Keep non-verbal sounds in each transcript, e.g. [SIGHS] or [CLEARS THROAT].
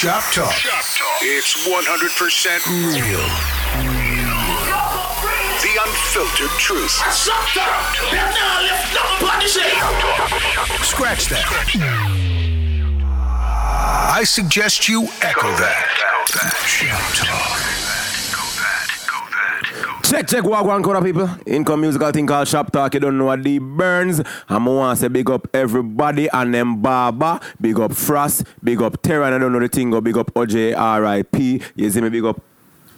Shop Talk. Shop Talk. It's 100% real. The unfiltered truth. Shop Talk. Scratch that. I suggest you echo that. Shop Talk. Check, check, walk one people. Income musical thing called Shop Talk. You don't know what the burns. I'm want to say big up everybody and them Baba. Big up Frost. Big up Terra. And I don't know the thing. Go big up OJ RIP. You see me big up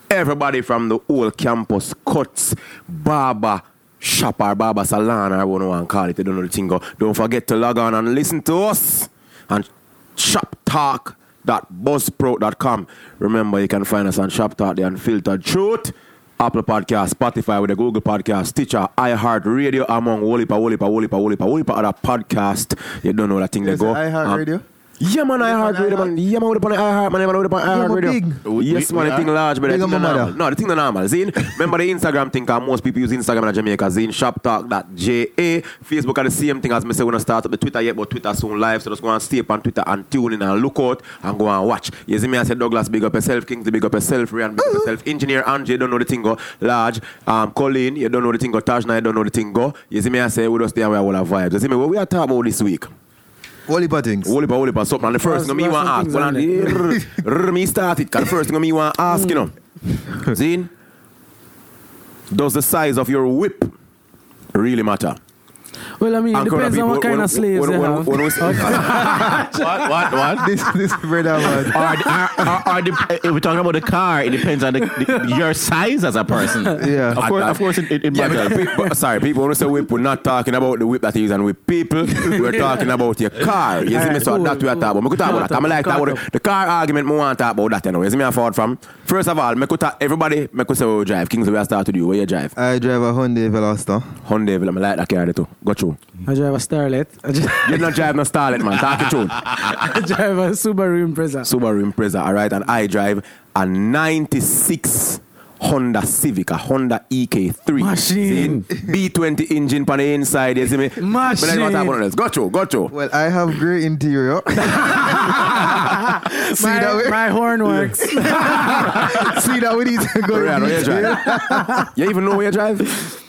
everybody from the whole campus. Cuts, Baba. Shop Baba Salon, whatever you want to call it. You don't know the thing. Go. Don't forget to log on and listen to us. And Shop Talk buzzsprout.com. Remember, you can find us on Shop Talk, the Unfiltered Truth, Apple Podcast, Spotify, with the Google Podcast, Stitcher, iHeart Radio, among Wolipa, Wolipa, Wolipa, Wolipa, Wolipa, other podcast. You don't know that thing they go. iHeart Um, Radio? Yeah, man, iHeart Radio, man. Yeah, man, we with the iHeart, man, man, with the iHeart but Radio. big. Yes, man, the thing large, but the Big thing on the my normal. No, the thing the normal. Zine, [LAUGHS] remember the Instagram thing, because most people use Instagram in Jamaica. Zine, shoptalk.ja. Facebook are the same thing as me say, we're going to start up the Twitter yet, but Twitter soon live. So just go and stay up on Twitter and tune in and look out and go and watch. You see me, I said Douglas, big up yourself. Kingsley, big up yourself. Ryan, big up yourself. Engineer Angie, don't know the thing go. Large. Um, Colleen, you don't know the thing go. Tajna, you don't know the thing go. You see me, I say, we just stay away all our vibes. You see me, what we are talking about this week? Holy things. Whole heap of- whole heap of something. And the first thing me want to ask, some well, and me start it. 'cause the first thing me want to ask, you know, [LAUGHS] Zine, does the size of your whip really matter? Well, I mean, it depends on what when- kind of slaves when- they when- have. when we- [LAUGHS] What? What? What? [LAUGHS] This this brother man. Are, are, are, are the, if we're talking about the car, it depends on the, the, your size as a person. Yeah. Of course, of course it, it, it Yeah, matters. people, sorry, people when we say whip, we're not talking about the whip that is and with people. We're [LAUGHS] talking about your car. You see me? Alright, So cool, that we are talking about. Me could talk about that. I'm like talk about the, the car argument. Me want to talk about that. You know, you see me? I forward from. First of all, me could talk, everybody. Me could say we drive. Kings, we are start to do. Where you drive? I drive a Hyundai Veloster. Hyundai. I like that car too. Go through. I drive a Starlet. I drive, You not drive no Starlet, man. Talk it through. I drive a Subaru Impreza. Subaru Impreza, all right? And I drive a 96 Honda Civic, a Honda EK3. Machine. See? B20 engine on the inside, you see me? Machine. But then what happened else? Go through, go through. Well, I have great interior. [LAUGHS] See that My, way? my horn works. [LAUGHS] See that we need to go Ryan, in where you drive? [LAUGHS] you even know where you drive?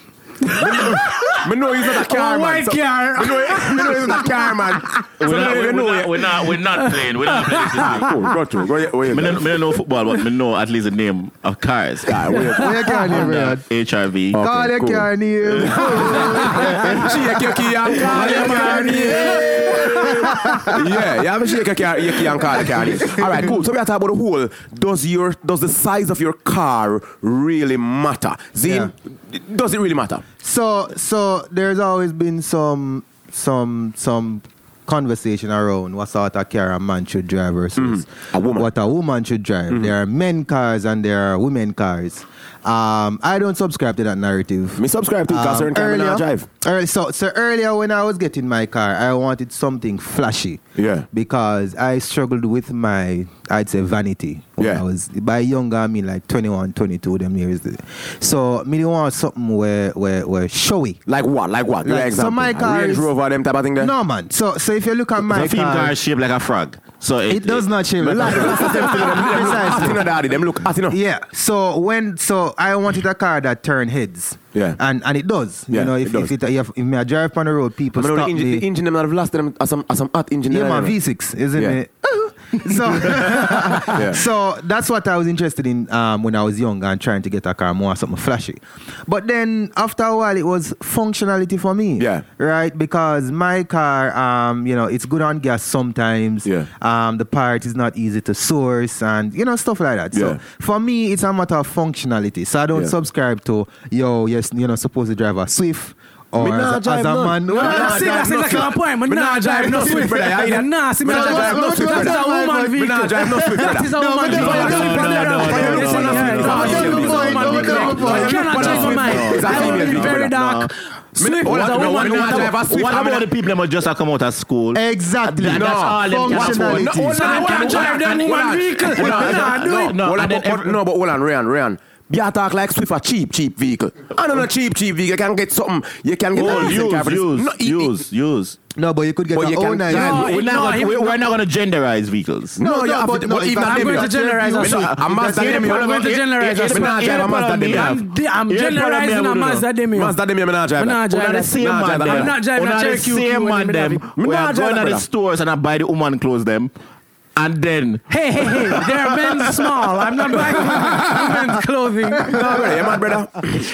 Me know he's not a car, Oh, man. white car. Me know, me he's not a car, man. We're not, we're, not, we're, not, we're not playing. We're not playing this week. Cool, go through. Go, where you Me don't, know football, but me know at least the name of cars. Where uh, you- Where you can name, Honda, Brad? HRV. Oh. Call your cool. car name. Shake your key and call your man. yeah, you have to shake your, car, your key and call the car. All right, cool. So we are talking about the whole. Does your does the size of your car really matter? Zine, does it really matter? So so there's always been some some some conversation around what sort of car a man should drive versus Mm-hmm. A woman. Mm-hmm. what a woman should drive. There are men cars and there are women cars. Um, I don't subscribe to that narrative. Me subscribe to because me not drive. early- so, so earlier when I was getting my car, I wanted something flashy. Yeah. Because I struggled with my, I'd say, vanity. When Yeah. I was by younger, I mean like 21, 22, them years. So me didn't want something where where where showy. Like what? Like what? Me Like, an so example. my car Range Rover, them type of thing there. No man. So so if you look at my car, car shaped like a frog. So it, it does not change. like Like, that. that's the same thing. Them [LAUGHS] look Precisely. at you know, daddy. Them look at you. Yeah. So when so I wanted a car that turn heads. Yeah. And and it does. Yeah, you know, if it does. if it if, if me I drive on the road, people I mean, stop the engine, the engine them have lost them as some as some hot engine. yeah, there, man, you know. V6, isn't Yeah. it? Uh-huh. [LAUGHS] so, [LAUGHS] so that's what I was interested in um, when I was young and trying to get a car more something flashy. But then after a while, it was functionality for me. Yeah. Right? Because my car, um, you know, it's good on gas sometimes. Yeah. Um, the part is not easy to source and, you know, stuff like that. So Yeah. for me, it's a matter of functionality. So I don't Yeah. subscribe to, yo, yes, you know, supposed to drive a Swift. Or Me nah as, a- drive as a none. man, Me Well, nah That's it, drive that's no exactly my Swift. point. Me Me nah nah drive drive no no Swift, Swift. brother. You hear You're nasty. Me Me nah nah drive drive no no Swift. Swift, That is a brother. woman Me nah vehicle. drive no Swift, That is a No, woman me never vehicle. drive Swift no, on the no, road. no, You're no, listening no, here. no, It's a no, woman no, vehicle. no, It's a woman no, no, vehicle. no, no, You cannot no, drive no, on mine. no, it's a I female will be vehicle, very no. dark. Swift What- was a no, what- woman no, what- vehicle. drive a Swift, What I mean, about the people that just come out of school? Exactly. That- that's all them can afford. Functionality. No, hold on, So I hold on, can't drive hold on, the woman hold on. vehicle. Hold on, Me nah do no, it. No, hold on, and then hold- every- no, but hold on, Ryan, Ryan. You talk like Swift a cheap, cheap vehicle. I don't know cheap, cheap vehicle. You can get something. You can get Oh, a decent car for use, use, No, it- it- use, use. No, but you could get But a you can- No, we're, no, not gonna, we're, we're not going to genderize vehicles. No, No, you no, have but but even I- them, I'm going to generalize a Me Swift. not- a I'm Demio. going to generalize a Me not drive a Mazda Demio. I'm, di- I'm Yeah, generalizing problem, a yeah, Mazda Demio. Mazda Demio, me not drive Me that. not drive Una the that. same Nah, man drive that. them. I'm not driving a Cherokee same when man me them. have Me We nah are drive going that, to the brother. stores and I buy the woman clothes them. And then Hey, hey, hey, they're men's small. I'm not buying women's clothing. No, brother, you mad, brother?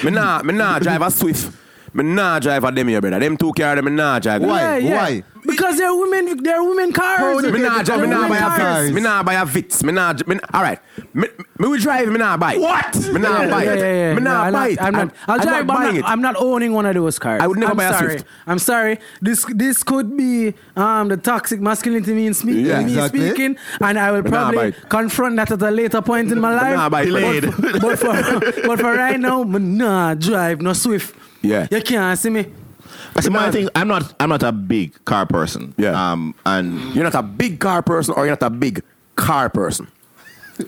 me nah, me nah drive a Swift. Me nah drive a Demio, brother. Them two car, them me nah drive. Why? Yeah, yeah. Why? Because they're women, they're women cars. Me nah drive, me nah buy a cars? Vitz. Me nah buy a Vitz. Me nah, me, all right. Me, me will drive, me nah buy. What? Me nah buy yeah, it. yeah, yeah. Me No, nah I'm buy not, it. I'm not. I'll I'm drive, buying I'm not, I'm not owning one of those cars. I would never I'm buy a sorry. Swift. I'm sorry. This this could be um the toxic masculinity me, speak, Yeah, me exactly. speaking, and I will nah, probably confront that at a later point in my life. nah, but- Delayed. But, but for but for right now, me nah drive no Swift. Yeah. you can't see me. That's my thing. I'm not. I'm not a big car person. Yeah. Um. And You're not a big car person or you're not a big car person.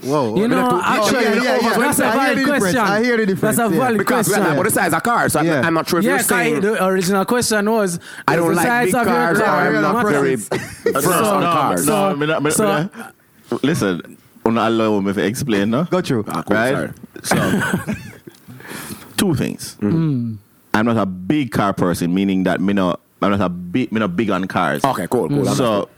Whoa. You know, to- actually, yeah, yeah, yeah. that's a I hear valid the question. I hear the difference, That's a yeah. valid Because we are question. not about the size of car, so I'm, Yeah. I'm not sure if Yeah, you're 'cause saying the original question was I don't like size big of cars or car I'm not very first [LAUGHS] So- on no, cars. no, So- me not- me not- so- me not- listen. Allow me to explain, no? Got you. Ah, cool, right? sorry. So, [LAUGHS] two things. Mm-hmm. I'm not a big car person, meaning that me not. I'm not a big. Me not big on cars. Okay, cool, cool. So,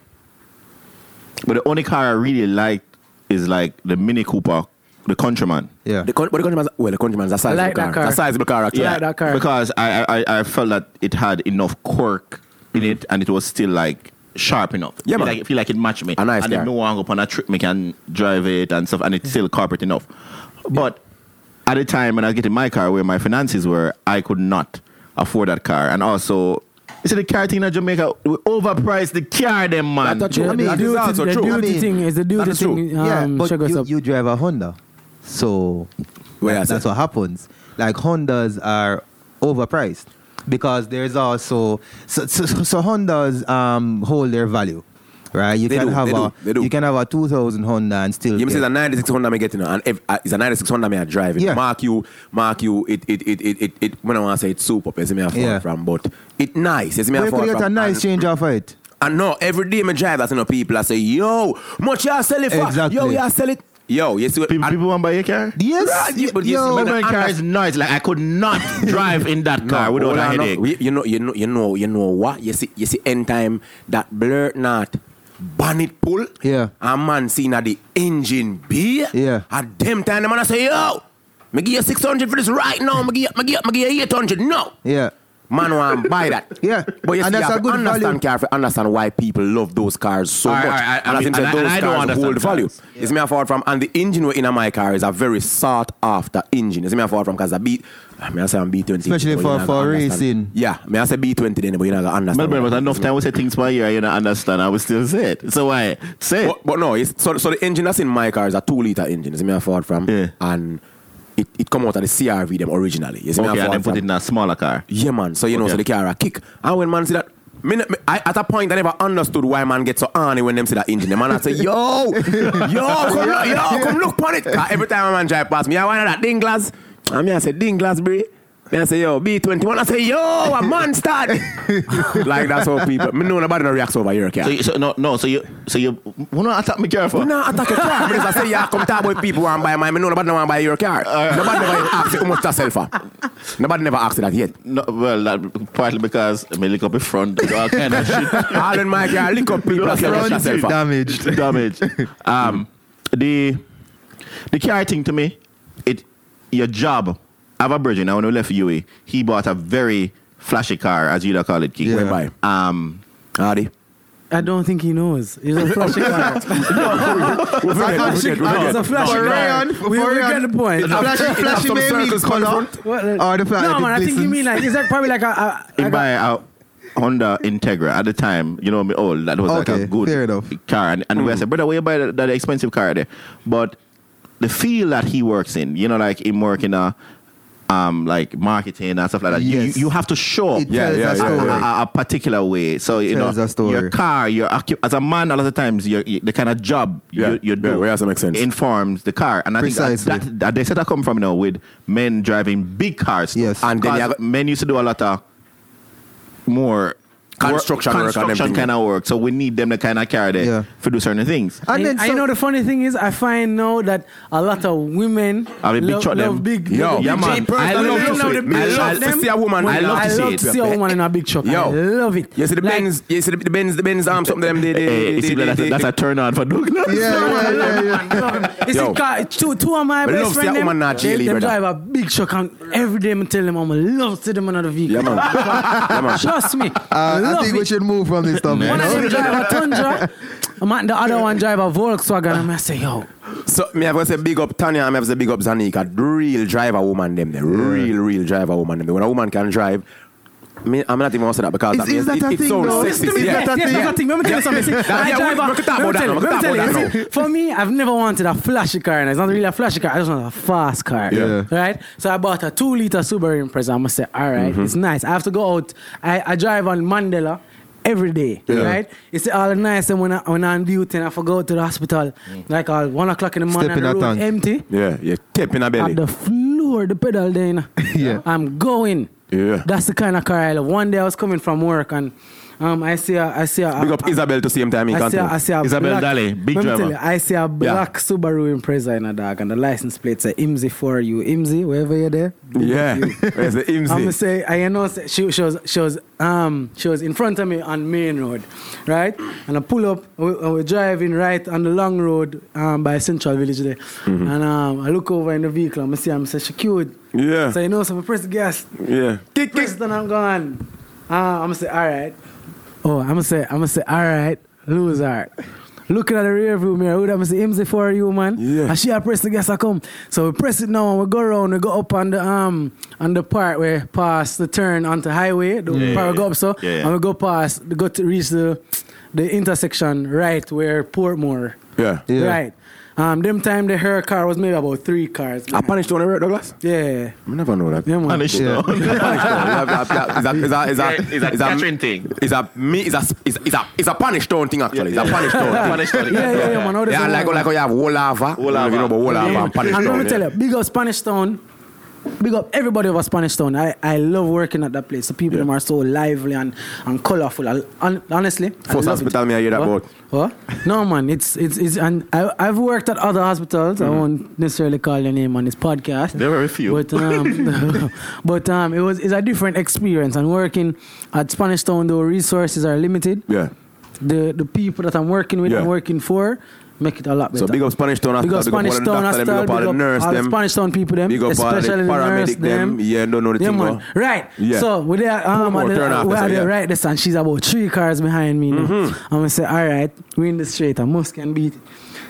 but the only car I really like is like the Mini Cooper, the Countryman. Yeah. The, con- but the countryman's well, the countryman's a sizable like that car. car. It's a sizable car, actually. Yeah. like that car. Because I, I I- I felt that it had enough quirk in mm-hmm. it, and it was still like sharp enough. Yeah, feel man. like feel like it matched me. A nice and car. if me want to go on a trip, me can drive it and stuff, and it's mm-hmm. still corporate enough. But at the time when I was getting my car, where my finances were, I could not afford that car, and also. You see the car thing in Jamaica, we overpriced the car, them man. That's true. The, I mean, the that is duty, also the true. duty I mean, thing is the duty that is true. Um, yeah, but sugar you, you drive a Honda, so Well, that- that's what happens. Like Hondas are overpriced because there's also so, so, so Hondas um, hold their value, right? You They can do, have a do, do. you can have a 2000 Honda and still You get, see, it's a 96 Honda me getting, and if, uh, it's a 96 Honda me I drive. Yeah. Mark you, mark you. It, it, it, it, it, it when I want to say it's super, you see me I fall Yeah. from, but it nice. You see me But I you fall could get a nice and, change off of it. and no, every day me drive, that's you know people I say, yo, much you sell it for? Exactly. Yo, you sell it. Yo, you see what? people, people want to buy your car? Yes, Right, you- but you yo, see, My car is noise. Like I could not [LAUGHS] drive in that car without hold a on, no. headache. We- You know, you know, you know, you know what? You see, you see, end time that blur not bonnet pull. Yeah. A man seen at the engine beer. Yeah. At them time, the man I say, yo, me give you six hundred for this right now. Me give, you- me give, me give you eight hundred. No. yeah. Man want buy that. [LAUGHS] Yeah. But you And see, that's a good understand, value. car, for understand why people love those cars so All right, much. all right, I- I and I mean, think and that I- those and I don't cars hold value. cars. It's me a fault from, and the engine in my car is a very sought after engine. It's me a fault ah, from because I beat, I mean, I say I'm B20. Especially for- for racing. Yeah, I mean, I say B20 then, but you're not going to understand. Melbourne, but enough time we say things per year, you don't understand. I will still say it. So why say it? But, but no, it's, so, so the engine that's in my car is a two liter engine. It's me a fault from, Yeah. and it, it come out of the CRV them originally. You see me Okay, and then put it in a smaller car. Yeah, man. So you know, Okay. so the car a kick. And when man see that, me, me, I, at a point I never understood why man get so horny when them see that engine. The man I say, yo, yo, come look, yo, come look upon it. every time a man drive past me, I want that ding glass. And me I say, ding glass, bro. Then I say, yo, B21. I say, yo, a man start. [LAUGHS] like that's how people. Me know nobody no reacts over your car. So, you, so no, no. So you, so you, who not attack me car for? We not attack your car. But if I say, yeah, come talk about people who want buy mine. Me know nobody no want buy your car. Nobody never ask you how much to sell for. Nobody never asked you that yet. No, well, that, partly because I may look up in front, do all kind of shit. All in my car, lick up people and say, how much to sell for. damaged. [LAUGHS] damage. [LAUGHS] Um, the the car thing to me, it your job. I have a virgin. Now when we left UWI, he bought a very flashy car, as you'd call it, Keith. Yeah. Whereby? Um, Hardy. I don't think he knows. He's a flashy [LAUGHS] car. We forget, we forget, we It's a flashy For car. Rayon, we, we get the point. Flashy, flashy some maybe circles on the color. What, uh, Or the flag, no, it man, I think you mean like, is that probably like a, a, like buy a a Honda Integra at the time. You know me old. That was like a good fair enough. car, and, and we said, brother, where you buy that, that expensive car there? But the field that he works in, you know, like him working a um, like marketing and stuff like that. You- Yes. You, you have to show up Yeah, yeah, a a, a- a particular way. So you Tells know a your car, your as a man, a lot of times your, your- the kind of job Yeah, you, you do yeah, we have to sense. informs the car, and I Precisely. think that, that, that they said that come from you know with men driving big cars. Yes. And then have- men used to do a lot of more. Construction work and construction everything. kind of work. So we need them to kind of carry the Yeah. for do certain things. And And, then and you know the funny thing is, I find now that a lot of women Have a big love, truck them. love big. Yo, love yeah, man. truck. I love Women to see the big I truck love to see a woman- When I love to see it. see a woman in a big truck. Yo. I love it. You see the Like, Benz, you see the, the Benz, the Benz arm something them. They, they, Hey, they, you they, that's, they, a, that's a turn on for Douglas. [LAUGHS] Yeah, yeah, yeah, yeah. [LAUGHS] You Yo. see, car, two, two of my best see friends, them, they, they drive a big truck and every day I tell them I'm love to see them another vehicle. [LAUGHS] Yeah, man. Trust me. Uh, I love think we should move from this stuff. One you of know? them drive a Tundra, and the other one drive a Volkswagen. And I say, yo, So me have to say big up Tanya, and me have to say big up Zanika. Real driver woman them, the real real driver woman them. When a woman can drive, me, I'm not even gonna say that because Is- that means is that it, a it thing, sounds though? sexy. Is Yeah. that a thing? yes, I think, let me tell you something. See, I yeah, drive we- a- we could talk let me about tell that you, now, we let me could tell talk you, about that see, For me, I've never wanted a flashy car, and it's not really a flashy car. I just want a fast car. Yeah. Right? So I bought a two liter Subaru Impreza. I'm gonna say, all right, mm-hmm. it's nice. I have to go out. I, I drive on Mandela. Every day, Yeah. right? It's all nice, and when I when I'm on duty and I forgo to the hospital, mm. like all one o'clock in the morning, Step and in the road empty, Yeah, you tip in a at belly. the floor, the pedal there, you know. Yeah. I'm going. Yeah. That's the kind of car I love. One day I was coming from work and um, I see a, I see a, Big up Isabel to same time. He I see, a. I see a Isabel black, Dali, big driver. you, I see a black Subaru Impreza in a dog and the license plate say IMSI for you. IMSI, wherever you're there. Yeah, [LAUGHS] where's the I'm gonna say I you know she, she was she was um she was in front of me on Main Road, right? And I pull up, we, we're driving right on the long road um by Central Village there, Mm-hmm. and um I look over in the vehicle, and I'm see I'm say she cute. Yeah. So you know, so I press the gas, Yeah. Kick, press kick. it, and I'm gone. Uh, I'm gonna say all right. Oh, I'm gonna say I'm gonna say all right, loser. Looking at the rear view mirror, I'm gonna say IMSI for you, man. Yeah. And she I press the gas, I come. So we press it now and we go around, we go up on the um on the part where past the turn onto highway, the Yeah, part we go yeah. up so Yeah, yeah. and we go past we go to reach the the intersection right where Portmore. Yeah. Yeah. Right. Um them time the her car was maybe about three cars. A punish on the road, Douglas? Yeah. I never know that. Yeah, man. Punish [LAUGHS] Yeah. though. Is a is a is a it's a is thing. Is a me is a is is a is a stone thing actually. It's a punish stone. thing. Punish though. Yeah, yeah, yeah, man. How does Yeah, like like how you have Wolava. Wolava. You know about Wolava Yeah, and and let me tell you, big up Spanish Town. Big up everybody over Spanish Town. I, I love working at that place. The people them are so lively and, and colourful. I, hon- honestly, First hospital it. me I hear that What? about. What? No man, it's it's it's and I I've worked at other hospitals. Mm-hmm. I won't necessarily call your name on this podcast. There were a few. But um, [LAUGHS] but um, it was it's a different experience. And working at Spanish Town, though resources are limited. Yeah. The the people that I'm working with Yeah. and working for make it a lot better. So big up Spanish Town Big up Spanish all the Town Hospital, Big up all big the up nurse all them. Spanish Town people them, Big up all the especially the nurse paramedic them. them. Yeah, don't know the Yeah, thing. man. Right. Yeah. So with that, um, at the, off, we so yeah. the right this and she's about three cars behind me. now. Mm-hmm. I'm gonna say, all right, we in the straight. I must can beat it.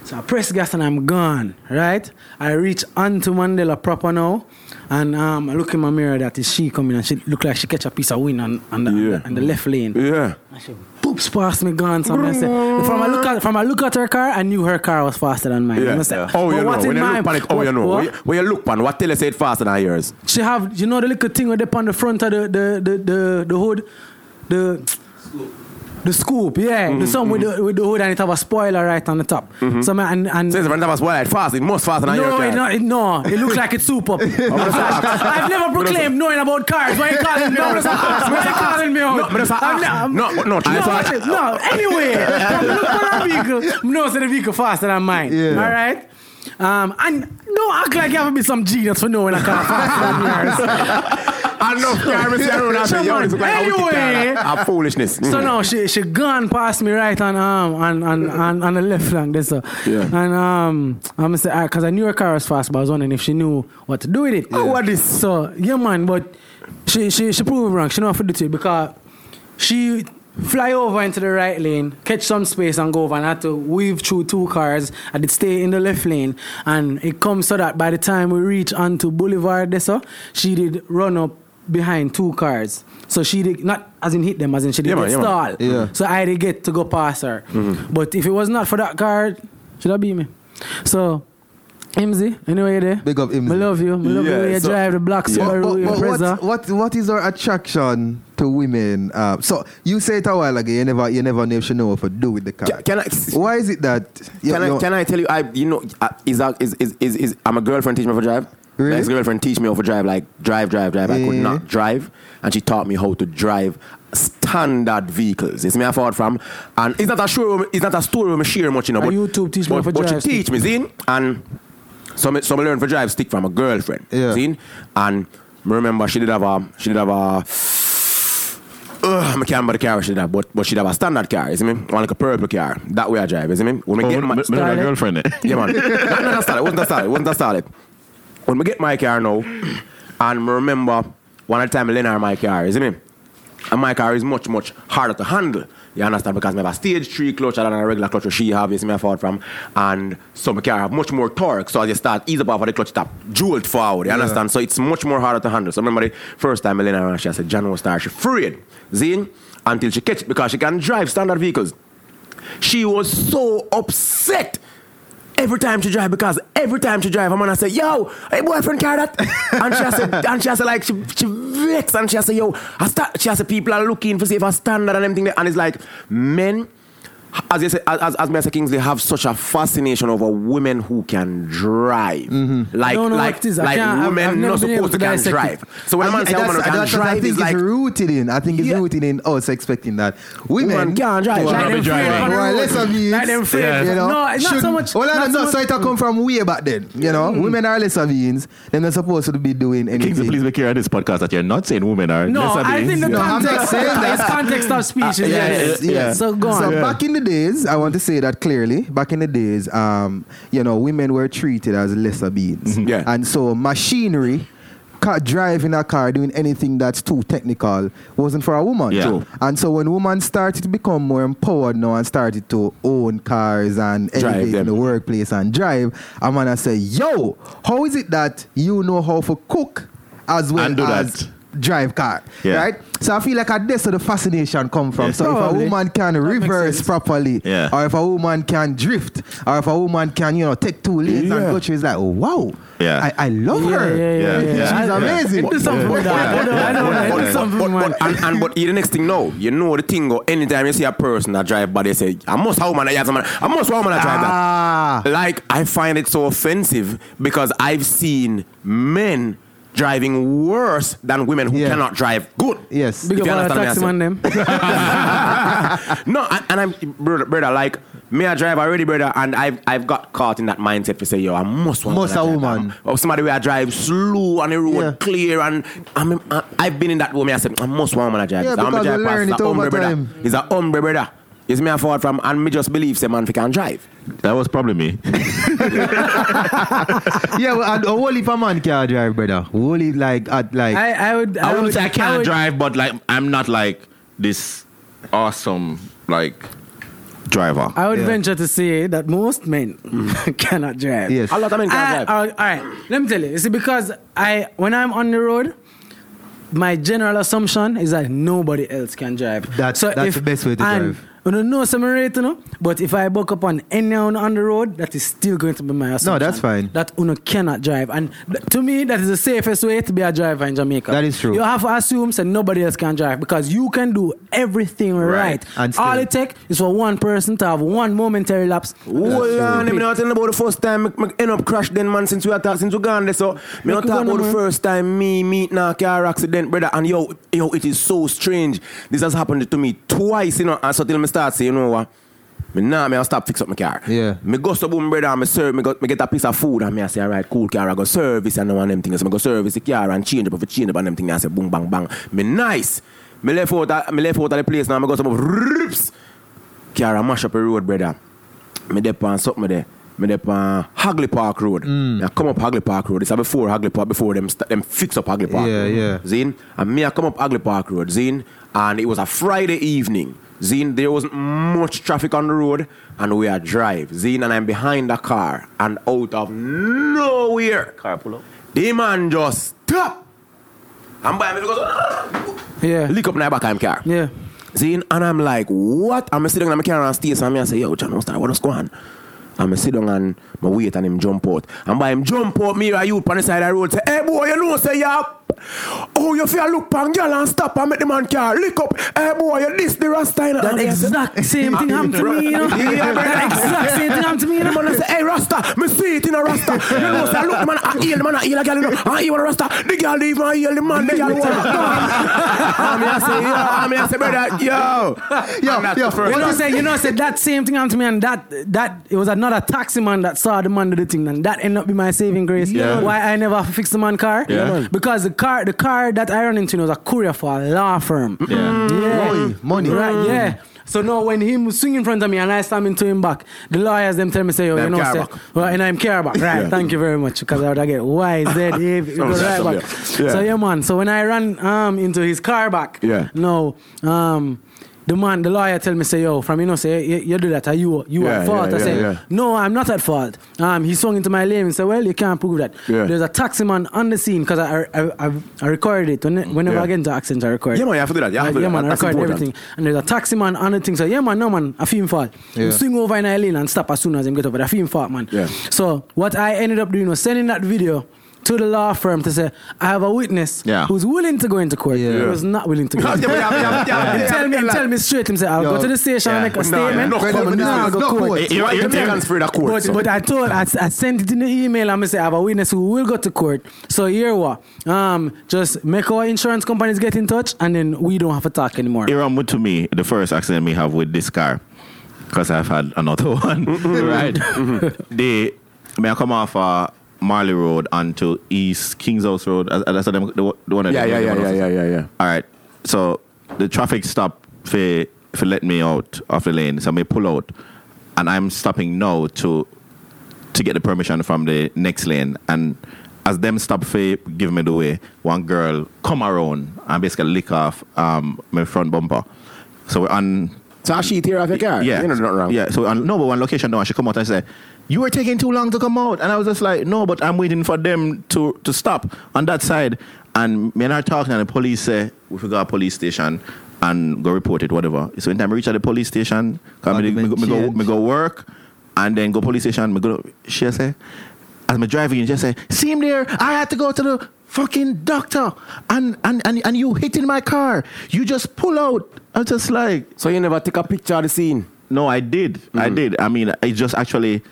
So I press gas and I'm gone. Right. I reach onto Mandela proper now, and um, I look in my mirror. That is she coming and she look like she catch a piece of wind on, on, the, on, the, on the left lane. Yeah. She past me gone. So I'm from I look at from I look at her car, I knew her car was faster than mine. Yeah. say, How oh, but you know? When you my- look pan it, oh, you what- know? what? When you- look pan, what tell you say it faster than yours? She have you know the little thing with the on the front of the the the the, the hood, the the scoop, yeah, Mm-hmm, the some with the with the hood and it have a spoiler right on the top. So man, and and Says if I was well, fast, it must faster than no, it, no, it, no, it looks like it's soup up. [LAUGHS] I've never proclaimed knowing about cars. Why you calling me out? Why you calling me out? No, but that's a I'm ask. not- I'm- No, no, no, to- watch it. no. Anyway, I'm look for a vehicle. No, say the vehicle faster than mine. Yeah. All right. Um, and no, act like you have to be some genius for knowing a car faster than yours. [LAUGHS] I know, yeah, I see around and say, yo, this look like Anyway. A foolishness. So Mhm. now she she gone past me right on um on on, on, on the left flank there so Yeah. and um I'm say because I knew her car was fast but I was wondering if she knew what to do with it. Oh, what is- So yeah man, but she she she proved wrong. She know what to do it because she fly over into the right lane, catch some space and go over and had to weave through two cars and it stay in the left lane and it comes so that by the time we reach onto Boulevard so she did run up behind two cars. So she did not as in hit them as in she did Yeah, man, get yeah, man. stalled. Yeah. So I did get to go past her. But if it was not for that car, should have beat me. So Imzy, anyway you're there. Big up Imzy. I love you. I love Yeah, the way you so- drive the black Yeah. Subaru, But, your but what, what what is our attraction to women? Uh, so you say it a while ago. You never you never know if she know what to do with the car. Can, can I? Why is it that? you- Can I, you- can I tell you? I you know uh, is, that, is is is is I'm a girlfriend teach me how to drive. Really? Ex girlfriend teach me how to drive. Like drive, drive, drive. I could not drive, and she taught me how to drive standard vehicles. It's me I forward from, and it's not a showroom. It's not a story we share much, you know. A But YouTube teach me but, how to drive. but she teach me, see, and some some learn for drive stick from a girlfriend, Yeah. see, and me remember she did have a she did have a. [SIGHS] Uh, I can't remember the car she did have, but, but she'd have a standard car, you see me? One like a purple car. That way I drive, you see me? When we Oh, get me- my, me- me have a girlfriend. eh? yeah, man. no, no, that's not it. Wasn't that solid? Wasn't that solid? When we get my car now, and remember one time I lend my car, you see it? And my car is much, much harder to handle. You understand? Because I have a stage three clutch than a regular clutch she have, you see me I from. And so my car have much more torque. So as you start ease up off of the clutch tap, jolt forward. You understand? So it's much more harder to handle. So remember the first time lend her, she said, John was start, she afraid. See? Until she catch it because she can drive standard vehicles. She was so upset every time she drive because every time she drive, I'm gonna say, "Yo, hey boyfriend, carry that," and she has to, [LAUGHS] and she has to like she she vex and she has to, "Yo, I start." She has to, people are looking for see if I standard and everything, and it's like men. As you say, as, as Mr. Kingsley have such a fascination over women who can drive, mm-hmm. like Don't know like what it is. I like can't- I've- women I've not supposed to to can drive. it. So when a man I, say a woman who can that's what I think is like it's rooted in. I think it's Yeah. rooted in us expecting that women Woman can't drive. who Like are- them afraid driving. on the who are road. Like them afraid. you know, No, it's not so much. Well, not no, so no, much- so it come from way back then. You know, mm-hmm. women are lesser beings. Then they're supposed to be doing Kingsley, anything. please be clear on this podcast that you're not saying women are No, lesser I think the No, I'm not context, saying it's context of speech. is yeah, yes. yeah, yeah. So go on. So back in the days, I want to say that clearly. Back in the days, um, you know, women were treated as lesser beings, Yeah. and so machinery. Car, driving a car, doing anything that's too technical, wasn't for a woman. Yeah. True. And so when women started to become more empowered now and started to own cars and Drive elevate in the workplace and drive, I'm gonna say, yo, how is it that you know how to cook as well And do as that. Drive car? Yeah. Right? So I feel like at this where the fascination come from. Yeah. So if a woman can makes reverse properly, Yeah. or if a woman can drift, or if a woman can, you know, take two lanes Yeah. and go through, it's like, oh, wow. Yeah. I, I love Yeah, her. yeah, yeah, Yeah, yeah. yeah. She's I- amazing. It do something for Yeah. that. I know, I know, But- do something but- for man. but- and, and but the next thing now, you know the thing go anytime you see a person that drive by, they say, I must have a woman that has a man. I must have a woman that drive that. Ah. Like I find it so offensive because I've seen men driving worse than women who Yeah. cannot drive good. Yes. Big If up you the understand me, taxi say. man them. [LAUGHS] No, and, and I'm brother, brother, like me, I drive already, brother, and I've I've got caught in that mindset to say, yo, I must want Must a drive woman. that. Or somebody where I drive slow on the road, Yeah. clear, and I'm, I, I've been in that woman. I said, I must want a woman to drive. Yeah, So I'm because drive we past learn the it over Humber, brother. time. It's a Humber, brother. It's me I forward from, and me just believe say man, if can drive. That was probably me. [LAUGHS] yeah, well, and a whole heap of man can drive, brother. Whole heap, like, at, like, I, I would. I wouldn't say I can't would- drive, but like I'm not like this awesome like driver. I would Yeah. venture to say that most men mm. [LAUGHS] cannot drive. Yes. A lot of men I- can drive. all right, all right, let me tell you. You see, because I, when I'm on the road, my general assumption is that nobody else can drive. That- that's the best way to and drive. I don't know some rate, you know, but if I buck up on anyone on the road, that is still going to be my assumption. No, that's fine. That Uno cannot drive. And th- to me, that is the safest way to be a driver in Jamaica. That is true. You have to assume that nobody else can drive because you can do everything right. And All it takes is for one person to have one momentary lapse. Hold on, me not telling about the first time me, me end up crash then man since we are talk, since we gone there. So me Make not we talk about the first time me meet in a car accident, brother. And yo, yo, it is so strange. This has happened to me twice, you know. And so till me start say, you know what? Me nah, me I stop fix up my car. Yeah. Me go to boom, brother, and me serve, me, go, me get a piece of food and me I say, all right, cool car, I go service and one them things. So me go service the car and change up, if change up and them things, I say, boom, bang, bang. Me nice. Me left out, of- me left out of the place now, me go some rips. Car and mash up the road, brother. Me dep on something there. Me dep on Hagley Park Road. Mm. Me I come up Hagley Park Road. It's a before Hagley Park, before them them fix up Hagley Park Yeah, Road. yeah. Zine. And me I come up Hagley Park Road, Zine. And it was a Friday evening. Zine, there wasn't much traffic on the road. And we are drive. Zine and I'm behind the car. And out of nowhere. Car pull up. The man just stop. And by me goes, ah! Yeah. lick up in the back I'm car. Yeah. See, and I'm like, what? I'm sitting in my car and stay and me I say, yo, John, what's that? What's going on? And I sit down and I wait and him jump out. And by him jump out, me a you on the side of the road say, hey boy, you know say ya. Oh, you feel look pan girl and stop and make the man car lick up. Hey boy, you this the Rasta. you know." That And me a exact same thing happened to me, you know. [LAUGHS] That exact same thing happened to me, you the man say, hey Rasta, me see it in a Rasta. you know say, look the man, I heal the man, I heal a girl, you know. I heal a Rasta. The girl leave and heal the man, the girl want. And me a say, yo, and me a say, brother, yo. Yo, yo, the first You know, time. say, you know, say that same thing happened to me, and that that it was another taxi man that saw the man do the thing, and that ended up being my saving grace. Yeah. Why I never fixed the man car? Yeah. Because the car, the car that I run into was a courier for a law firm. Yeah. Yeah. Money, money. Right, yeah. So now when him swing in front of me and I slam into him back, the lawyers them tell me say, oh, you know, care say, back. well, and I'm care back. Right, thank you very much. Because I would get why is that if it goes right back. Yeah. So yeah man. So when I ran um into his car back, Yeah. no, um the man, the lawyer tell me say, yo, from you know, say you, you do that, are you you Yeah, at fault? yeah, I say, yeah, no, I'm not at fault. Um, he swung into my lane and said, well, you can't prove that. There's a taxi man on the scene because I, I, I, I recorded it. When, whenever. I get into accident, I record. Yeah, man, you have to do that. You have to yeah, man, I record important. everything. And there's a taxi man on the thing. So, yeah, man, no, man, I feel him fault. Yeah. Him swing over in a lane and stop as soon as him get over. I feel him fault, man. Yeah. So, what I ended up doing was sending that video to the law firm to say, I have a witness Yeah. who's willing to go into court. Yeah. He was not willing to go. [LAUGHS] Yeah, yeah, yeah, yeah, tell me, Yeah. tell me straight. Him say, I'll Yo. go to the station Yeah. and make a No, statement. yeah. No, but come no, go no court. court. You- you- you- Jamaicans free the court. But, so. but I told, I, I sent it in the email. I'm say I have a witness who will go to court. So here what? Um, just make our insurance companies get in touch, and then we don't have to talk anymore. Iram to me the first accident we have with this car because I've had another [LAUGHS] one. right? [LAUGHS] they may I come off uh, Marley Road onto East Kings House Road. Uh, That's the, the, the one. yeah, yeah, yeah, yeah, yeah, yeah, yeah. All right. So the traffic stop for for let me out of the lane. So I may pull out, and I'm stopping now to to get the permission from the next lane. And as them stop for give me the way, one girl come around and basically lick off um, my front bumper. So we're on So I sheet here off your car. yeah. You know, nothing wrong. Yeah. So on, no, but one location down, she come out and say, "You were taking too long to come out," and I was just like, "No, but I'm waiting for them to to stop on that side." And me and her talking, and the police say, "We forgot a police station." And go report it, whatever. So when time I reach at the police station, come me, me, go, me, go, me go work, and then go police station. Me go, she say, as me driving, you just say, see him there. I had to go to the fucking doctor, and and and, and you hitting my car. You just pull out. I was just like, So you never take a picture of the scene. no, I did. I mm. did. I mean, it just actually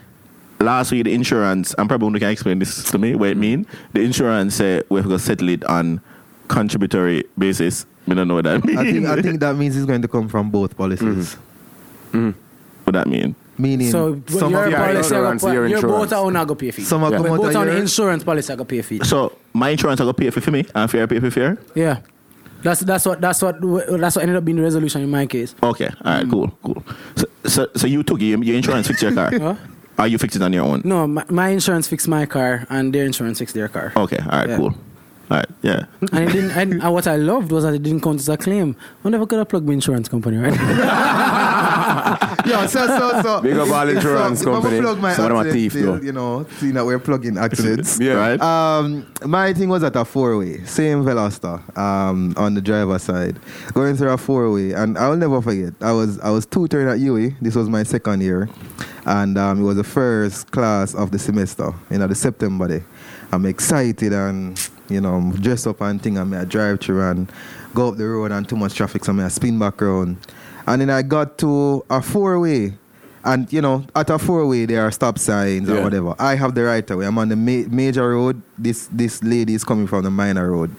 last week the insurance. I'm probably can explain this to me. What it mm. mean? The insurance said we have to settle it on contributory basis. Me don't know what that means. I think, I think that means it's going to come from both policies. Mm-hmm. Mm-hmm. what that mean? Meaning, So some your of your policy, insurance, your, your your insurance. both are on go pay fee. Some are Yeah. come both of on insurance policy I go pay fee. So my insurance I go pay for, for me and fair pay for fair. Yeah. That's that's what that's what that's what ended up being the resolution in my case. Okay, all right, cool, cool. So, so, so you took your, your insurance fix your car. [LAUGHS] Huh? Or you fix it on your own? No, my, my insurance fixed my car and their insurance fixed their car. Okay, all right, Yeah. cool. All right, yeah. And it didn't. And, and what I loved was that it didn't count as a claim. I never could have plugged my insurance company, right? [LAUGHS] [LAUGHS] Yeah, so, so, so. [LAUGHS] Big up all insurance so, company. Plug my Some of them thief, though. You know, seeing that we're plugging accidents. [LAUGHS] Yeah. Right? Um, my thing was at a four way, same Veloster, um, on the driver side, going through a four way, and I'll never forget. I was I was tutoring at UWI. This was my second year, and um, it was the first class of the semester. You know, the September day. I'm excited and you know I'm dressed up and thing, and I drive through and go up the road and too much traffic, so I spin back around, and then I got to a four way. And you know, at a four-way, there are stop signs or whatever. I have the right of way. I'm on the ma- major road. This this lady is coming from the minor road,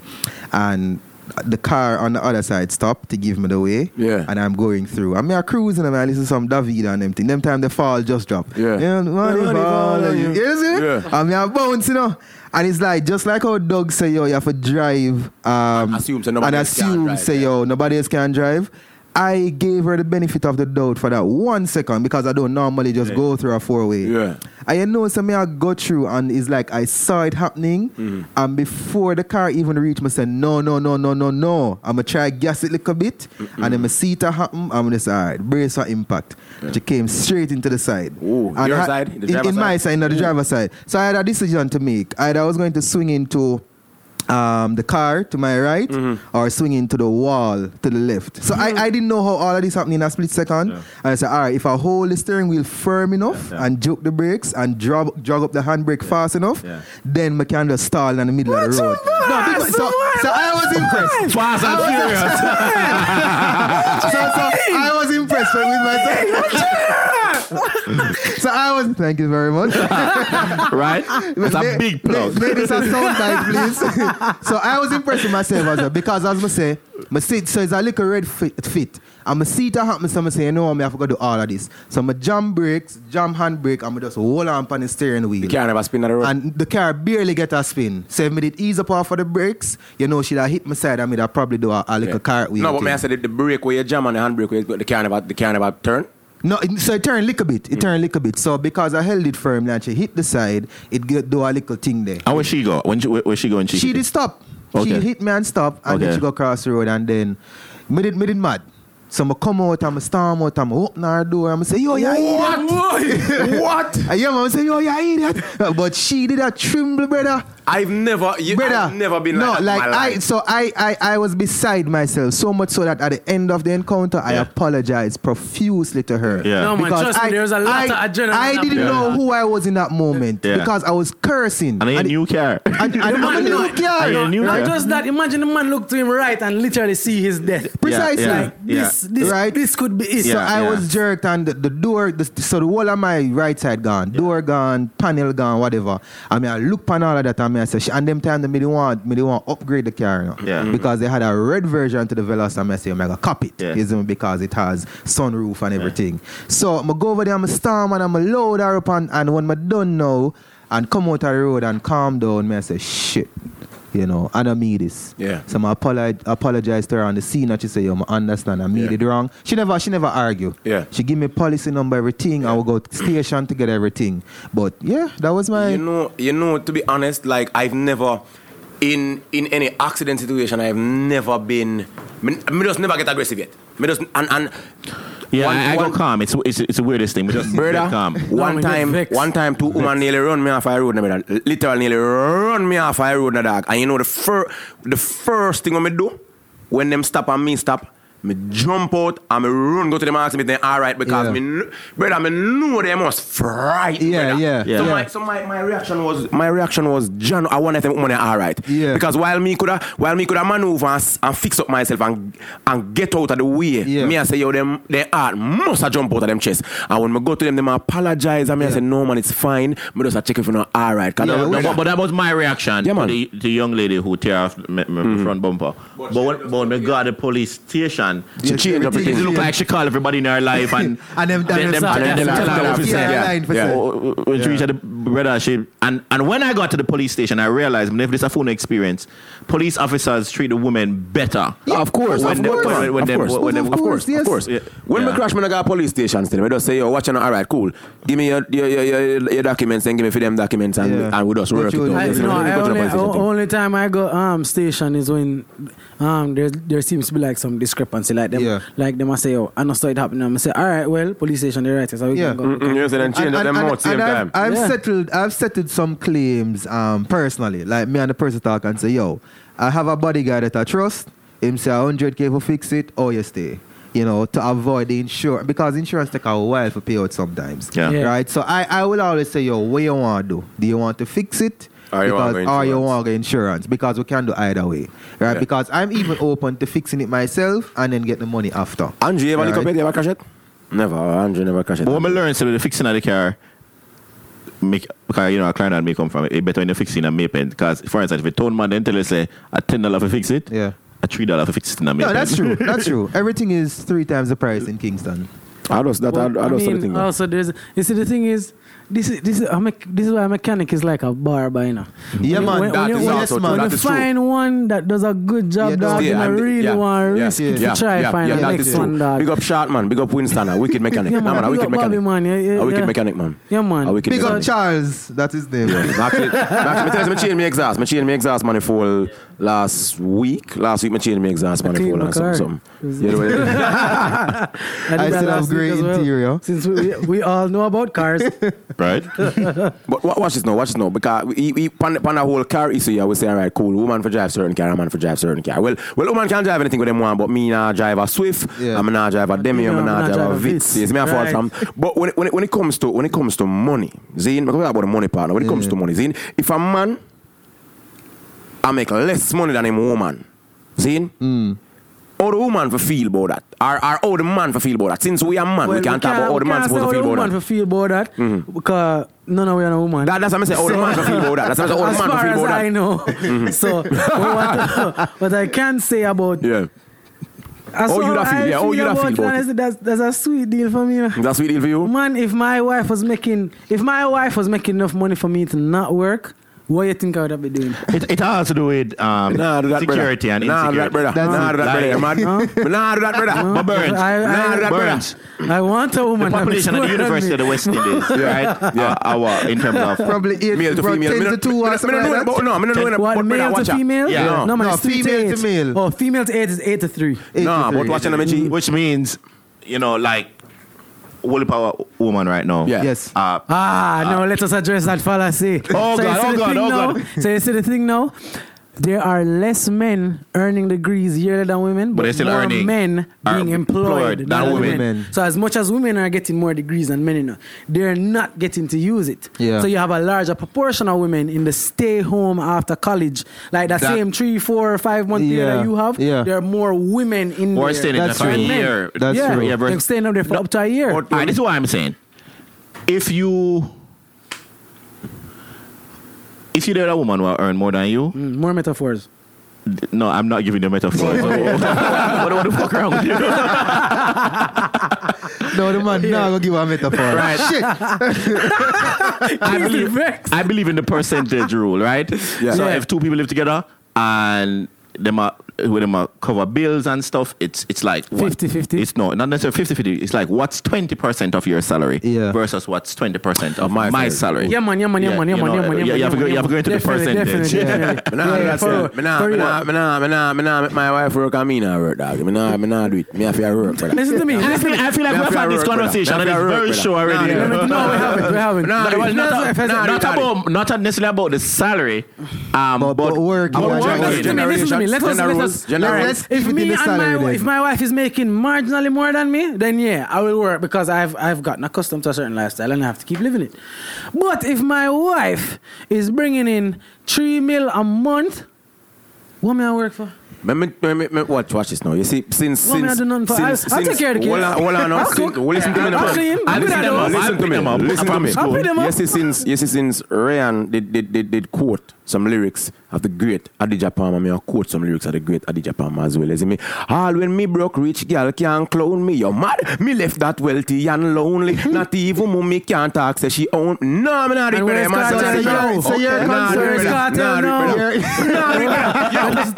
and the car on the other side stopped to give me the way. Yeah. And I'm going through. I'm here cruising and I listen to some David and them thing. Them time the fall just drop. Yeah. Yeah, money Money fall fall on on you. you. You see? Yeah. I'm here bouncing, you know. And it's like just like how Doug say yo, you have to drive um And assume so nobody and else can assume drive, say yeah. yo, nobody else can drive. I gave her the benefit of the doubt for that one second because I don't normally just go through a four way. Yeah. You know, something I go through and it's like I saw it happening, Mm-hmm. and before the car even reached me, I said, No, no, no, no, no, no. I'm gonna try gas it a little bit, and then I see it happen. I'm gonna say, All right, brace for impact. She came straight into the side. Ooh, And your I- side? The in, in my side? side, not the driver's side. So I had a decision to make. Either I was going to swing into um, the car to my right Mm-hmm. or swinging to the wall to the left. So I, I didn't know how all of this happened in a split second. Yeah. And I said, all right, if I hold the steering wheel firm enough Yeah. and juke the brakes and drop, jog up the handbrake fast enough, Yeah. then I can just stall in the middle of the road. No, because, so, so I was impressed. Fast and furious. [LAUGHS] so, so I was impressed with myself. [LAUGHS] so I was, thank you very much. [LAUGHS] right? That's a big plug. Make, make this a please. [LAUGHS] so I was impressed with myself as well because as I say, my seat so it's a little red fit, fit. and my seat a happen, so I say, you know, I have to do all of this. So my jam brakes, jam handbrake, and I just hold on on the steering wheel. You can't ever spin on the road. And the car barely get a spin. So if me did ease up off of the brakes, you know, she'd have hit my side and me would probably do a, a little Yeah. cartwheel. No, but thing. me I said the, the brake where you jam and the handbrake where you put the car never, the car never turn. No, it- so it turned a little bit. It turned a little bit. So because I held it firmly and she hit the side, it get do a little thing there. And where she go? When she, where, where she go? When she, She hit did it? stop. Okay. She hit me and stop, and then she go across the road, and then me did me did mad. So I come out and I storm out and I open her door and I say, Yo, you idiot. what? And yeah, man, I say, Yo, you idiot. But she did a tremble, brother. I've never, you, Brother, I've never been no, like, that in like my I. So I, I, I was beside myself so much so that at the end of the encounter, I apologized profusely to her. Yeah. No, man, trust me, I, there's a lot I, of adrenaline I didn't blood. know who I was in that moment Yeah. because I was cursing. And a new car. [LAUGHS] and, and [LAUGHS] I'm a Man, new no, guy. Are you new Not just that. Imagine the man look to him right and literally see his death. Precisely. Yeah, Like this, this, Right. this could be it. So I yeah. was jerked and the, the door, the, so the whole of my right side gone, door gone, panel gone, whatever. I mean, I look pan all of that and me I say, and them time they me want, me want upgrade the car, you know, Yeah. Mm-hmm. because they had a red version to the Veloz and I say, I'm gonna copy it, Yeah. me, because it has sunroof and everything. So I go over there, I'm a storm and I'm a load her up and, and when I done now and come out of the road and calm down, me I say, shit. You know, I don't mean this. Yeah. So I apologize, apologize to her on the scene and she say, yo, I understand, I made Yeah. it wrong. She never she never argue. Yeah. She give me policy number, everything. I will go to station to get everything. But yeah, that was my You know, you know. To be honest, like I've never, in in any accident situation, I've never been. Me, me just never get aggressive yet. Me just and and. Yeah, one- I, I one- go calm. It's, it's, it's the weirdest thing. But just Brother, calm. one man, get time, one time, two women nearly run me off a road, brother. Literally nearly run me off a road, na dog. And you know the fir- the first thing I me do when them stop and me stop, me jump out and me run go to them and ask me if they all right because Yeah. me, kn- brother, me know they must frighten. Yeah, brother. yeah, Yeah. So, yeah. my, so my, my reaction was my reaction was John. I want them woman they all right. Yeah. Because while me coulda while me coulda maneuver and, and fix up myself and and get out of the way, Yeah. me I say yo them their heart must have jump out of them chest. And when me go to them, them apologize and me I say no man, it's fine. Me just a check if you know all right. 'Cause Yeah, they- No, but, but that was my reaction Yeah, to man. the, the young lady who tear off my, my mm-hmm. front bumper. But, when, but when we got to the police station, She changed up it everything. looked like she called everybody in her life and [LAUGHS] And them- [LAUGHS] them, and them, them- them, them yeah, tell her yeah, what to yeah, say. yeah, line for Yeah. say. Oh, When she reached at the brother, she and and when I got to the police station, I realized if this is a phone experience, police officers treat the women better. of course, When of they- course, when- when of they- course, when they- of course, yes. of course. Yeah. When Yeah. me crash, me I got a police station still. Me just say yo, watch you know, all right, cool. Give me your your, your, your, your documents and give me for them documents and, Yeah. and we just What work it out. do? I, no, know, I the only, police station o- thing. only time I go um station is when um there there seems to be like some discrepancy like them Yeah. like them I say oh I know so it happening I say all right well police station they're right so we Yeah. can go. Mm-mm, you say then change up them out same I've, time. I've settled I've settled some claims um personally. Like me and the person talk and say, yo, I have a bodyguard that I trust. Him say hundred K for fix it or you stay. You know, to avoid the insurance because insurance take a while for pay out sometimes. Yeah. Yeah. Right. So I, I will always say, yo, what you want to do? Do you want to fix it? Or you because, to or you want to insurance because we can do either way, right? Yeah. Because I'm even open to fixing it myself and then get the money after. Andrew, you ever look Right. up it? You ever crash it? Never. Andrew never cash it. But when I learned so the fixing of the car, make because you know a client and me come from it better when you fixing a May Pen. Because for instance, if a tone man then tell you say a ten dollar for fix it, Yeah. a three dollar for fix it in a May Pen. No, that's true. [LAUGHS] That's true. Everything is three times the price in Kingston. I just that I, But, I I just mean, the thing. also there's you see the thing is this is this is a mech, this is why a mechanic is like a barber, you know. Yeah, When- man. when, that when, is you- when, also you- true. when you is true. find one that does a good job, Yeah, dog, Yeah, you know, and- really yeah, want to yeah, risk it yeah, to try yeah, find yeah, the that next is true. one, dog. Big up Short man, big up Winston, a wicked [LAUGHS] mechanic. Yeah, Nah, man, man, a big wicked up Bobby, mechanic. man. Yeah, yeah, a wicked yeah. mechanic, man. Yeah, man. A wicked Big mechanic. up Charles. That's his name. Actually, actually, me me change me exhaust. Me change me exhaust manifold last week. Last week, I changed my exhaust, Spanish for last something. something. You know [LAUGHS] I, I still have great well, interior. Since we, we all know about cars. [LAUGHS] right? but watch this now, watch this now. Because we, we, on, a whole car issue, I would say, all right, cool, woman for drive certain car, a man for drive certain car. Well, well, woman can drive anything with them one, but me nah drive a Swift, yeah. I'm not drive a Demi, I'm not drive a Vitz. Yes, me I fall from. But when, when, when, it comes to, when it comes to money, Zine, because about the money partner, when it comes to money, Zine, if a man I make less money than him woman. See? Mm. How the woman for feel about that? Or, or how the man for feel about that? Since we are man, well, we can't talk about how the man supposed to feel about that. feel about that. Mm-hmm. Because none of we are a woman. That, that's what I'm saying. How the man for feel about that. That's what I'm saying. How the [LAUGHS] man for feel about that. I know. mm-hmm. So, but what, what I can say about yeah. As oh, you that feel, yeah. Oh, you that feel about, about that's, that's a sweet deal for me. That's a sweet deal for you, man. If my wife was making, if my wife was making enough money for me to not work, what you think I would have been doing? It, it has to do with um, nah, do that, security brother. and nah, insecurity. Nah, do that, brother. Nah, do that, brother. Like, man. nah, do that, brother. No. But Burns. I, I, nah, do that, Burns. I want a woman. The population of the University of the West Indies, [LAUGHS] yeah. right? Yeah. Uh, our, in terms of probably eight, male to bro, female. Ten to two. I don't know about no. I don't know about male to female. Yeah. No, man. Female to male. Oh, female to eight is eight to three. No, but watching which means you know like Holy Power woman right now. Yeah. Yes. Uh, ah, uh, let us address that fallacy. Oh, so God, oh, God, oh. God. So you see the thing now? there are less men earning degrees yearly than women, but, but still more earning, men being employed, employed than, women. women. So as much as women are getting more degrees than men, you know, they're not getting to use it. Yeah. So you have a larger proportion of women in the stay home after college, like the that, same three, four, five month yeah, that you have. Yeah. There are more women in or there. staying that's there for a year. That's yeah. true. Yeah, staying up there for no, up to a year. Or, and this is what I'm saying. If you if you date a woman who will earn more than you, mm, more metaphors. No, I'm not giving you metaphors. so. I don't want to fuck around with you. [LAUGHS] no, the man no, I'm gonna give a metaphor. [LAUGHS] Right. Shit. [LAUGHS] I, believe, I believe in the percentage rule, right? Yeah. So yeah. if two people live together and them are when them uh, cover bills and stuff, it's it's like 50 50. It's no, not necessarily 50 50. It's like what's 20% of your salary yeah. versus what's 20% of my, my salary. Yeah, man, yeah, man, yeah, man, yeah, you man, yeah, man, yeah. You have to go, into the percentage. My wife work on me not work, dog. Me not, me not do it. Me have to work. Listen to me. Listen, I feel like we've had this conversation and it's very sure already. No, we haven't. We haven't. Not about, not necessarily about the salary, um, but work. Listen to me. Listen to me. Let us Let's if me and my then. if my wife is making marginally more than me, then yeah, I will work because I've I've gotten accustomed to a certain lifestyle and I have to keep living it. But if my wife is bringing in three mil a month, what may I work for? Man, watch, watch this now. You see, since since since, since since I'll take care of the kids. Hold on, hold on, since. Well, listen to me now. I'll listen, listen to me. Listen to me. Yes, since yes, since Ryan did did did, did quote some lyrics of the great Adidja Palmer. Me, quote some lyrics of the great Adidja Palmer as well. As me, all when me broke rich girl can't clone me. You're mad. Me left that wealthy and lonely. Not even mummy can't talk. Say she own. No, I'm not. And where's Kartel? So you're concerned. Where's Kartel? No. No,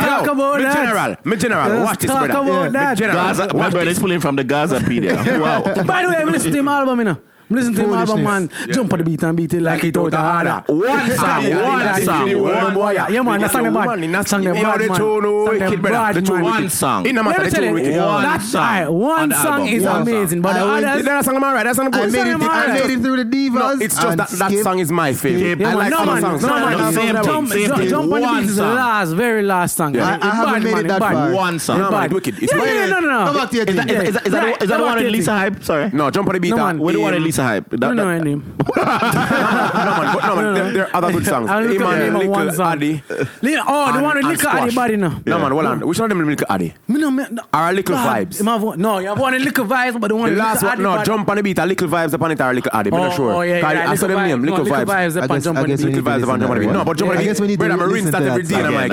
general, me general, watch this, brother. Come on, yeah. Dad. Gaza, my brother is pulling from the Gaza [LAUGHS] Wow. By the way, I'm listening to him album, you know. Listen to my man jump on the beat and beat it like it's out of order. One song, one song, one boy. Yeah, man, that song the man. That song the bad man. Wicked brother, the two one song. In the matter, the two. One song. One song is amazing, but the others. That song, man, right? That song good. I made it through the divas. It's just that that song is my favorite. I like some songs. No man, same thing, same thing. Jump on the beat is the last, very last song. I haven't made it that far. One song. No man, wicked. No, no, no, no. Come back to your thing. Is that the one in Lisa hype? Sorry. No, jump on the beat. Where do you want Lisa? Pizza Hype. That, don't that, know her name. [LAUGHS] no, man, but no, man, there, there are other good songs. Hey, man, Little one song. Addy. Li- oh, and, the one with Little Addy body now. No, man, hold on. Which one of them Little Addy? Me no, me, no. Or Little Vibes? Have one, no, you have one in Little Vibes, but the one the last one, no, Jump on the Beat, a Little Vibes upon it, or Little Addy, I'm not oh, sure. Oh, yeah, yeah. I saw them name, Little Vibes. Little Vibes upon Jump on the Beat. Jump on the Beat. No, but Jump on the Beat, brother, I'm rinse that every day, and I'm like,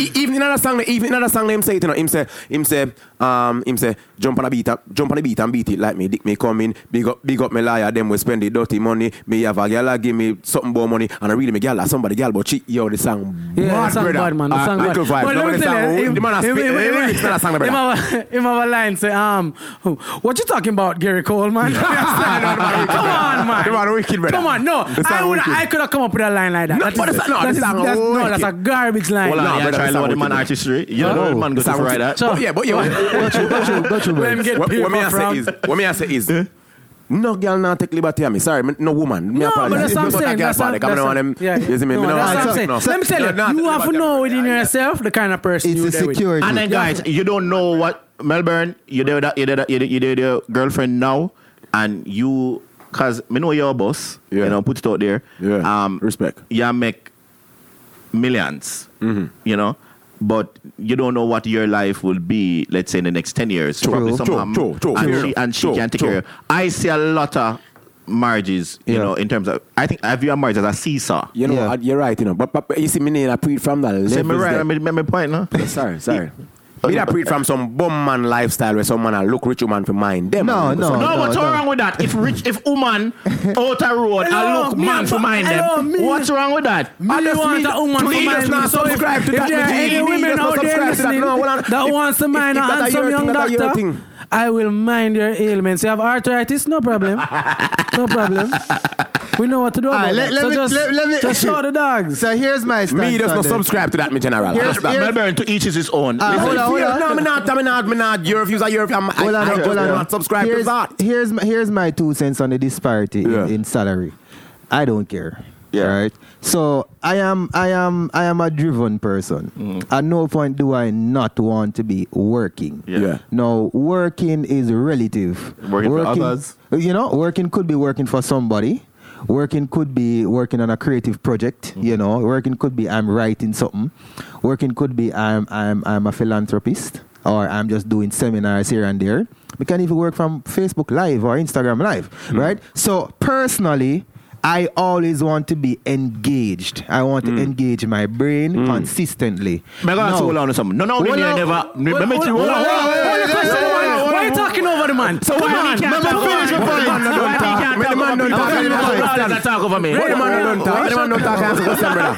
even in another song, even in another song, him say, you know, him say, him say, um, him say, jump on a beat jump on a beat and beat it like me. Dick me coming, big up, big up me liar. Them we spend the dirty money. Me have a gal give me something more money, and I really me gal somebody gal, but she yo the song. Yeah, bad, song brother. bad man. The uh, song. Good vibe. But no, let me you, the man has spit. It's not a song, brother. Him have, him a line say, um, what you talking about, Gary Cole, man? [LAUGHS] [LAUGHS] come on, man. The man wicked, brother. Come on, no. I would, I could have come up with a line like that. No, that's a garbage line. Well, no, brother, try the man artistry. You know, oh. man goes to write that. Yeah, but you. Watch your, watch your, watch your Let him get what, what me I say is, what me I is, no girl now take liberty of me. Sorry, me, no woman. Me no, apologize. but that's what I'm saying. That's what I'm saying. Yeah, yeah. You see? No, no that's what I'm saying. Let me tell you, you have to know within yourself the kind of person it's you're security. And then guys, you don't know what Melbourne. You did that. You did that. You did, you did your girlfriend now, and you, cause me know your boss. Yeah. You know, put it out there. Yeah. Um, respect. You make millions. Mm-hmm. You know. But you don't know what your life will be, let's say, in the next 10 years. True. Probably some True, harm, true, true. And Fair she, enough. and she True, can take true. care of. I see a lot of marriages, you Yeah. know, in terms of, I think I view a marriage as a seesaw. You know, Yeah. uh, you're right, you know. But, but, but you see, me need a pre from that. Say me right. I mean, my point, no? Sorry, sorry. [LAUGHS] Me that preach from some bum man lifestyle where some man a look rich woman for mind. Them No, man, no. so- No, what's no. wrong with that? If rich, if woman [LAUGHS] out a road, I Hello, look me man for mind them. me- What's wrong with that? Me Honestly, want a woman please to mind not me. So if, subscribe to if that, there are any women out there that. listening No, hold on. that wants to mind if a that a handsome young thing, that a your doctor, thing. I will mind your ailments. You have arthritis? No problem. no problem. We know what to do about Alright, let- that. let so me- just, let- let me- just show the dogs. So here's my stance. Me just on not subscribe to that, me general. Here's- here's- Melbourne to each is his own. Ah, Listen, hold on, hold on. No, me not, me not, me not. Your views are your views. I'm- I, Hold on, I hold just on. not subscribe to that. Here's my, here's my two cents on the disparity Yeah. in, in salary. I don't care. Yeah. Right. So I am I am I am a driven person. Mm. At no point do I not want to be working. Yeah. Yeah. Now working is relative. Working for others. You know, working could be working for somebody. Working could be working on a creative project, mm. you know. Working could be I'm writing something. Working could be I'm I'm I'm a philanthropist or I'm just doing seminars here and there. We can even work from Facebook Live or Instagram Live, mm. right? So personally, I always want to be engaged. I want to mm. engage my brain mm. consistently. Me gonna Now- hold on to something. No, no, on. never. on, hold on, hold on, why- hold on, Why are you talking over the man? So why he can't let me talk over finish me? my point. Why he can't Let the talk man over don't me? talk. Why Let the man don't talk. talk over me? Let the man don't talk. Let the man don't talk. Answer question, brother.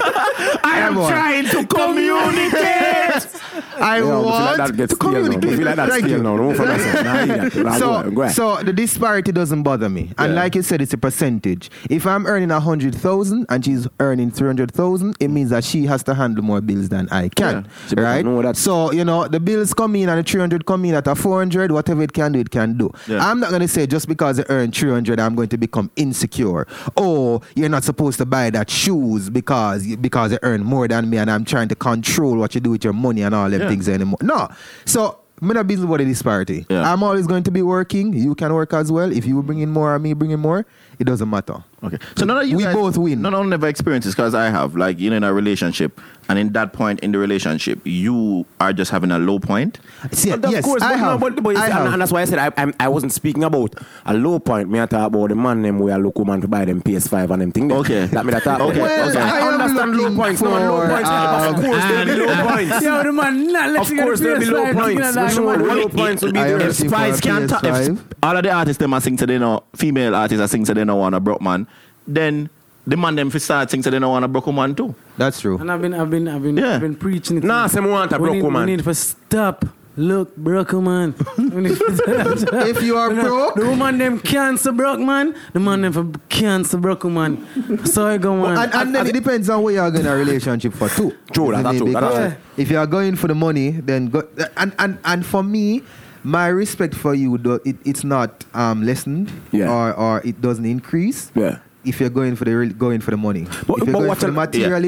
I am trying to communicate. [LAUGHS] I Yeah, we feel want like to stale now. We communicate. feel like that's Thank you. now. Don't forget [LAUGHS] that. Nah, hear that. Nah, go ahead, so, so the disparity doesn't bother me. And like you said, it's a percentage. If I'm earning a hundred thousand and she's earning three hundred thousand, it means that she has to handle more bills than I can. Yeah. She better right? So, you know, the bills come in and the three hundred come in at a four hundred, whatever it can do, it can do. Yeah. I'm not gonna say just because I earn three hundred, I'm going to become insecure. Or you're not supposed to buy that shoes because because you earn more than me and I'm trying to control what you do with your money and all them Yeah. things anymore. No. So I'm not busy about the disparity. Yeah. I'm always going to be working. You can work as well. If you bring in more or me bring in more, it doesn't matter. Okay. So none of you We guys, both win. None of never experiences because I have. Like you know, in a relationship, and in that point in the relationship, you are just having a low point. See, Of yes, course, I but, have. No, but, but I see, have. and that's why I said I, I'm, I wasn't speaking about a low point. Me I talk about the man them where look woman to buy them PS5 and them thing. them. Okay. That me that talk. Okay, about. Well, okay. I I understand low points. No, low points. um, of course, there be low [LAUGHS] points. Yo, the man not Of letting course, there be low points. Low points will be there. Spice can't talk, all of the artists them are sing to they know female artists are sing to they know want a broke man, then the man them fi start sing to they know want a broke woman too. That's true. And I've been, I've been, I've been, Yeah. I've been preaching it. Nah, say me want a we broke need, woman. We need to stop. Look, broke man. [LAUGHS] We need to- if you are [LAUGHS] broke, the woman them cancer broke man. The man them for cancer broke man. So I go man. and, and then it depends on where you're going a relationship for too. True, that's true, that's true. If you are going for the money, then go. And and, and for me, my respect for you, though, it, it's not um, lessened Yeah. or or it doesn't increase. Yeah. If you're going for the real- going for the money, But- if you're but going for the a-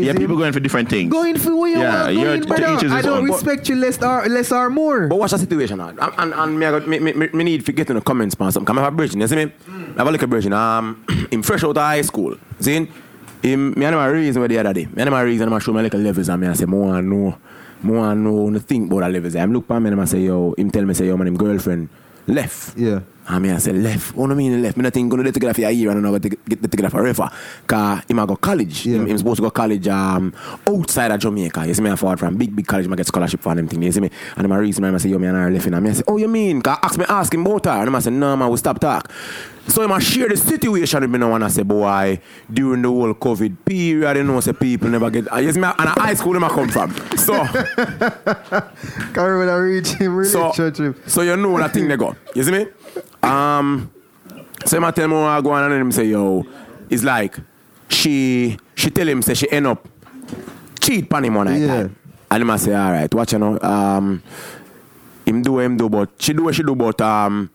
Yeah, yeah, people going for different things. going for what you Yeah, want you're- going, brother. I don't respect you less or less or more. But watch the situation. And, and, and me, I me, me, me, need to get in the comments on something. Come have a bridge, you see me? I have a at bridge. Um, [CLEARS THROAT] him fresh out of high school. See? Him, me and a reason where the other day. Me and a reason, I'm show like a levels and me I say, more want know, more want know, no think about the levels. I'm look at me and I say, yo, him tell me, say, yo, man, him girlfriend left. Yeah. And me I say, left. What do you mean left? Me not think gonna get together for a year and I'm not gonna get get together forever. Cause him a go to college. Him supposed to go college um outside of Jamaica. You see me I forward from big big college, I get scholarship for them thing. You see me? And my reason I say, yo, me and her left and I say, oh you mean? Cause ask me ask him about her. And I say, no man, we stop talk. So him a share the situation with me now and I say, boy, during the whole COVID period, you know, say people never get you see me and a high school I come from. So [LAUGHS] Can't remember reach him so, so you know that thing they go. You see me? Um so him a tell me what I go on and him say, yo, it's like she she tell him say she end up cheat on him one night. Yeah. time. And him a say, all right, watch you know. Um him do him do, but she do what she do, but um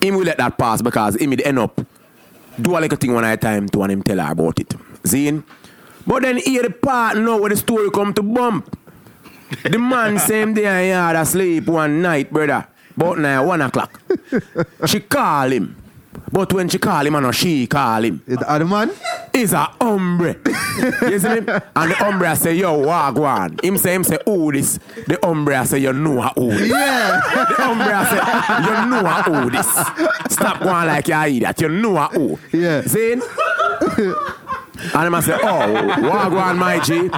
him will let that pass because him will end up do a little thing one at a time to and him tell her about it. Zine? But then here the part now where the story come to bump. The man [LAUGHS] same day I had asleep one night, brother. About now one o'clock. [LAUGHS] she call him. But when she call him, I know she call him. Is the other man? Is a hombre. you see me? And the hombre I say, yo, wagwan. Him say, him say, who this? The hombre I say, you know who this. Yeah. The hombre I say, you know who this. Stop going like you idiot. You know who. Yeah. See? [LAUGHS] And him I say, oh, wagwan, my G.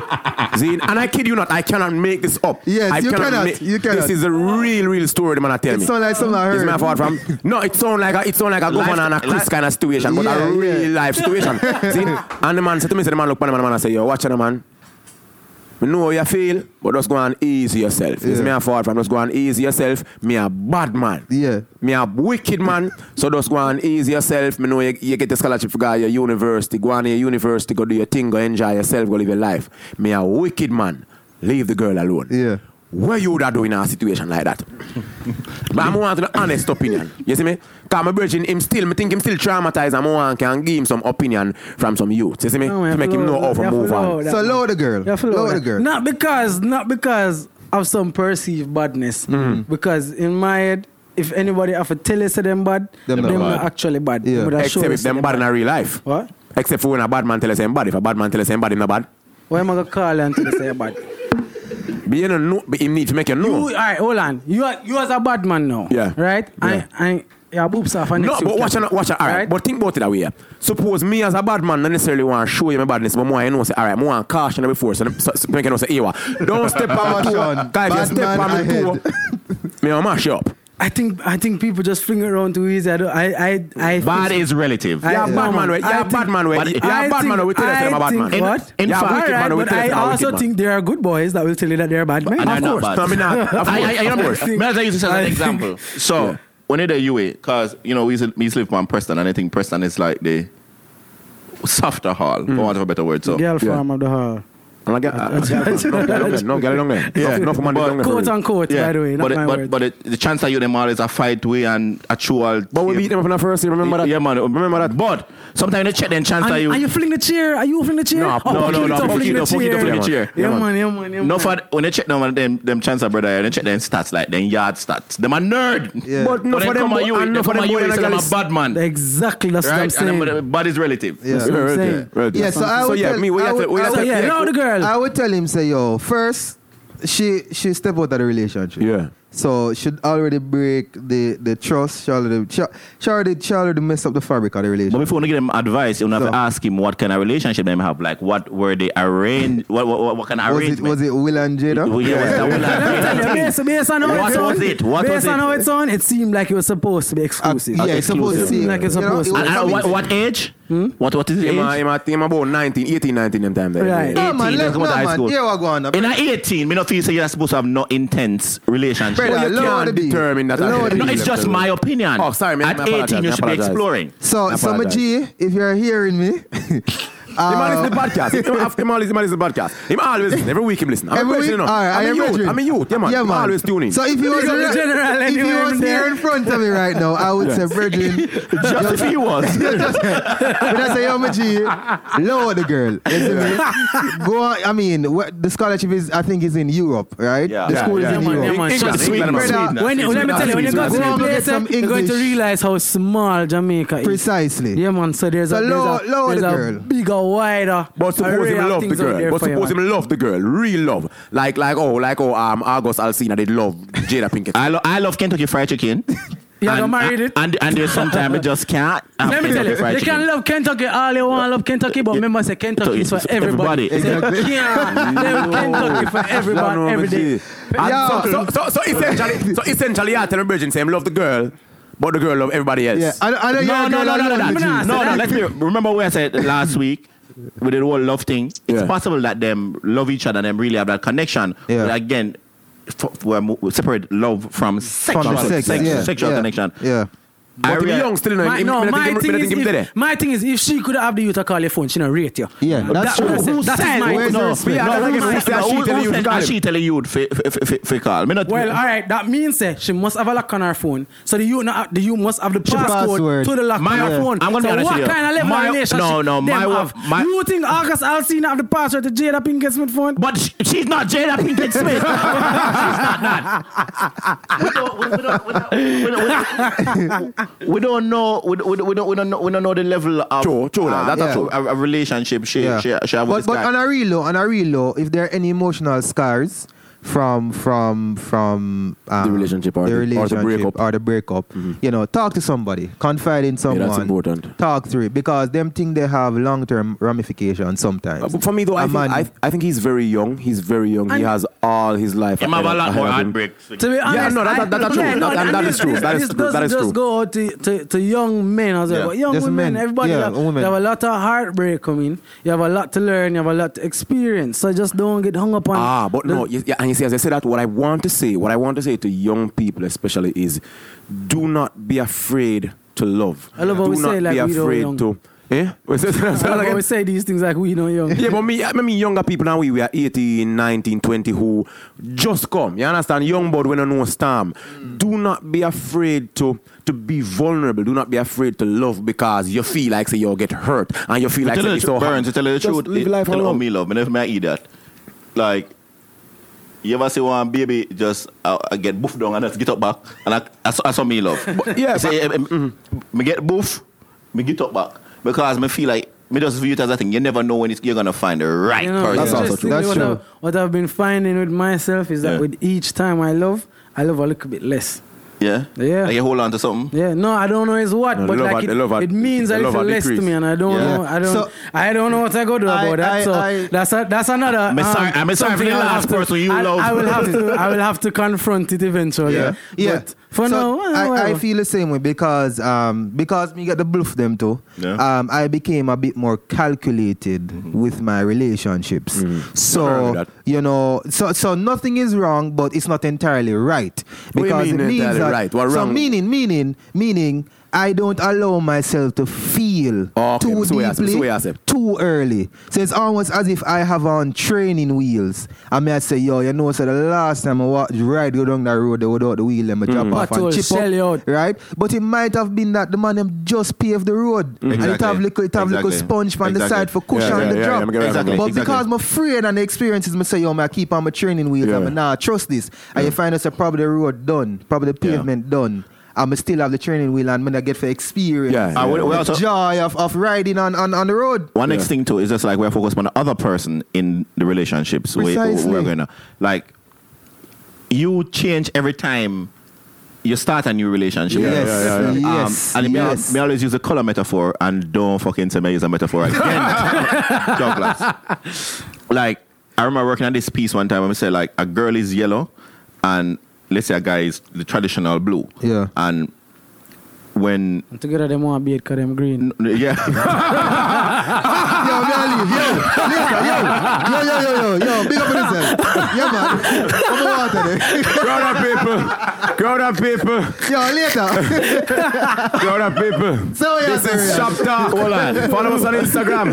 See? And I kid you not, I cannot make this up. Yes, I you cannot, make- you cannot. This is a real, real story the man I tell It me. sound like something I This heard. me forward from. No, it sound like a, it sound like a governor and a Chris life- kind of situation, but Yeah, a real yeah. life situation. [LAUGHS] See? And the man said to me, say the man look on the man, the man and say, yo, watch the man. Me know how you feel, but just go and ease yourself. This Yeah. me a forward from just go and ease yourself. Me a bad man. Yeah. Me a wicked man. So just go and ease yourself. Me know you, you get the scholarship for your university. Go on your university, go do your thing, go enjoy yourself, go live your life. Me a wicked man. Leave the girl alone. Yeah. What you would have do in a situation like that? [LAUGHS] but I'm want an honest opinion. You see me? Because my virgin, him still, me think him still traumatized and I want can give him some opinion from some youth. You see me? No, to make him know how you to move on. that. So lower the girl. You have to lower Lower the girl. Not because, not because of some perceived badness. Mm. Because in my head, if anybody have to tell you say them bad, Them them, not not bad. actually bad. Yeah. Them would have shown Except if say them bad in a real life. What? Except for when a bad man tell us him bad. If a bad man tell us him bad, him not bad. Why am I gonna call you until they say you're bad? But you know, but him need to make you know. You, all right, hold on. You are you as a bad man now. Yeah. Right? Yeah. I, I, your boobs off. and No, but watch out, watch out. All right. Right? But think about it that way. Suppose me as a bad man, not necessarily want to show you my badness, but more I know say, all right, more want to caution you before, so, so, so make you know say, Ewa, don't step on my toe. Caution. Guys, you step man on my toe, [LAUGHS] me will mash you up. I think I think people just fling it around too easy. I don't, I I I Bad think- is relative. I- Yeah, no, bad man, way. I Yeah, bad man, way. But Yeah, bad man, we tell us I I'm bad man. What? In Yeah, fact- wicked Alright, man, but I also man. think there are good boys that will tell you that they're bad men. Of they're not course. bad. No, me not. Uh, of I, I, of course. think- may as use this as an example. So, when you're the UWI, because, you know, we used, to, we used to live on Preston, and I think Preston is like the softer hall, for hmm. want of a better word. So, Girl farm of the hall. And I get, uh, no, get it long there. Yeah. No, no, for man, But- long there Quote real. unquote, by the way, not but, it- my but, word. but it, the chance that you them all is a fight way and a true all. But we beat them up in the first year, remember that? Yeah, man. Remember that? But sometimes they check then chance that you. and you fling the chair? Are you fling the chair? No, Oh, no, no, you, no, don't fuck fling you, the no, fuck you, don't fling the chair. Yeah, Yeah, man, yeah, man, yeah, no, for when they check them, them, them chances, brother, they check them stats like them yard stats. Them a nerd. Yeah. But no for them, come you, no for them on you, boy they and say I'm a bad man. Exactly, that's what I'm And saying. then, bad is relative. Yeah. That's what I'm saying. Right. Yeah, so I So would yeah, me, we have to, we have to yeah, play- now the girl. I would tell him, say, yo, first, she she step out of the relationship. Yeah. So she'd already break the, the trust. She already, she, she already she already messed up the fabric of the relationship. But before you give him advice, you have to ask him what kind of relationship they have. Like, what were they arranged? [LAUGHS] What, what, what, what kind of Was it arrangement? was it Will and Jada? Well, yeah, what's Let me tell you, based, based on how What was it? What based was on it? how it sound, it seemed like it was supposed to be Uh, exclusive. yeah, it's supposed to exclusive. be Like it's you know, supposed to. was And, and coming- what, what age? What, what is the Him, uh, age? him, uh, him about 19, 18, 19 them time there. Right. No, man, 18, let, let's go to high man. school. Here we go on. In at 18, me not feel say you're supposed to have no intense relationship. Brother, you lower can't determine that. Lower no, it's just my opinion. Oh, sorry, man, At 18, you I should be exploring. So, I so my. G, if you're hearing me, Uh, him always listen to the podcast. Him, him, him always him always listen to the podcast. Him always listen. Every week him listen. I'm Every a week? you know. All right, I I'm a youth. I'm a youth. Yeah, man. Yeah, man. always tuning. So if he was, Big up the re- general if he was here in front of me right now, I would say, Virgin. [LAUGHS] Just if he was. [LAUGHS] when I say, yo, my G, lower the girl. You see me? Go on, I mean, the scholarship is, I think, is in Europe, right? Yeah. The Yeah, school yeah. is in Yeah, man, Europe. yeah, man. England, Sweden. England, Brother, Sweden. When, let me tell you, when you go to Go the on, get place, some you're going to realize how small Jamaica is. Precisely. Yeah, man. So there's a, there's lower- a, lower there's the a girl. bigger, wider. But suppose array him love the girl. But for you, suppose man. him love the girl. Real love. Like like oh like oh um August Alsina did love Jada Pinkett. I, lo- I love Kentucky Fried Chicken. You and, got married it? And, and there's sometimes I just can't. Let me tell you, Fried you Chicken. can love Kentucky all you want, love Kentucky, but remember, say Kentucky is for It's everybody. everybody. Say, yeah, love Kentucky for everybody, No, no, every day. me see. So, so, so, so essentially, so essentially, I tell the virgin, say him love the girl, but the girl love everybody else. Yeah, I, I know you're No, a no, girl no, no, no, alone, no, G. Nah, no, say no. that. Let's be. Remember what I said last week with the whole love thing. It's Yeah. possible that them love each other and them really have that connection. Yeah. But again, f- we're mo- we separate love from sexual, From sex, sex- sexual connection. Yeah. But if rea- young still, you know, My, him- no, me my think him- thing, not is if, my thing is, if she could have the youth to call your phone, she not rate you. Yeah, that's that, true. That's, Who that's said- my Where's thing. the no, respect? Yeah, no, that's who like said- if she- no, she tell who you said to call that him. Well, all right, that means that she must have a lock on her phone. So the you, not, the you must have the passcode password. to the lock My- on her phone. I'm gonna be so honest what with you. kind of level My- of relationship no, no, them my wa- have? my- you think August Alsina have the password to Jada Pinkett Smith phone? But she's not Jada Pinkett Smith. she's not that. We don't, know. We, we, we don't. We don't know. We don't know the level of True, true, that's yeah. a, a relationship she Yeah. she, she have with but this but guy. on a real low, on a real low, if there are any emotional scars from from from um, The relationship or the the- or the relationship breakup. or the breakup, you know, talk to somebody, confide in someone. Yeah, that's important. Talk through it because them think they have long term ramifications sometimes. Uh, for me though, I A think, man- I, I think he's very young. He's very young. he has all his life. Him have a lot ahead more heartbreaks. To be honest, no, that- I- that- that's true. yeah, no, That- and and that this- is true. That is true. doesn't That is just true. go out to, to, to young men as well. Yeah. Young Just women, men. everybody Yeah, have, women. they have a lot of heartbreak coming. You have a lot to learn. You have a lot to experience. So just don't get hung up on. Ah, but the- no, yeah, and you see, as I said that, what I want to say, what I want to say to young people especially is, do not be afraid to love. I love how do we not say like be we don't afraid to. Eh? [LAUGHS] Wait, say- say that I love we say these things like we know young. Yeah, but [LAUGHS] me, I mean, younger people now, we, we are 18, 19, 20 who just come. You understand? Young bud when I know storm. Mm. Do not be afraid to to be vulnerable. Do not be afraid to love because you feel like say you'll get hurt and you feel like tell say it's so truth, Burns, to hard. tell you the Just truth, live it- life tell you alone. how me love. Me never may eat that. Like, you ever see one baby just uh, uh, get boof down and just get up back, and I, I, saw, I saw me love. [LAUGHS] yeah, say, eh, eh, me get boof, me get up back because me feel like me just view it as a thing. You never know when it's, you're gonna find the right You know, person. That's also true. That's what, true. I've, what I've been finding with myself is that Yeah. with each time I love, I love a little bit less. Yeah, Yeah. Like you hold on to something. Yeah, no, I don't know it's what, No, but love like had- it, love had- it means a the love little had less to me, and I don't Yeah. know, I don't, So- I don't know what I go do I- about that. I- so I- that's a, that's another. um, I'm sorry- I'm sorry for the last person you I, love. I will have to, I will have to confront it eventually. Yeah. Yeah. But for So now, well, I, I feel the same way because um because me get the bluff them too. Yeah. Um I became a bit more calculated with my relationships. Nothing wrong So you know so so nothing is wrong but it's not entirely right. What do you Because mean it means entirely that right? What so wrong? meaning meaning meaning I don't allow myself to feel okay. too So we are- so deeply say. too early. So it's almost as if I have on training wheels. I may I say, yo, you know, so the last time I walked right go down that road they without the wheel, them I drop off But and chip sell up, out. right? But it might have been that the man them just paved the road, and it Exactly. have little, it have little Exactly. sponge from the side for cushion Yeah, yeah, the yeah, drop. yeah, I'm Exactly. But because I'm afraid and the experiences, I say, yo, man, I keep on my training wheels. Yeah. I'm nah, trust this. And you find us a probably the road done, probably the Yeah. pavement done. I'm still have the training wheel and when I get for experience. Yeah, Uh, we- we the also- joy of, of riding on, on, on the road. One next thing too is just like we're focused on the other person in the relationships. We, Precisely. we're gonna like you change every time you start a new relationship. Yes, yeah, yeah, Um, yes, and me, yes. me always use a color metaphor and don't fucking say me use a metaphor again. [LAUGHS] [LAUGHS] Douglas. Like I remember working on this piece one time and we said like a girl is yellow and let's say a guy is the traditional blue. Yeah. And when And together they want to be because them green. yeah. [LAUGHS] Yo, me I. Yo, later, yo, yo, yo, yo, yo, yo, big up on yourself. Yeah, man. Come on, water there. Crowd of people. Crowd of people. Yo, later. Crowd of people. So, yeah, This is. Shop Talk. Hold on. Follow us on Instagram.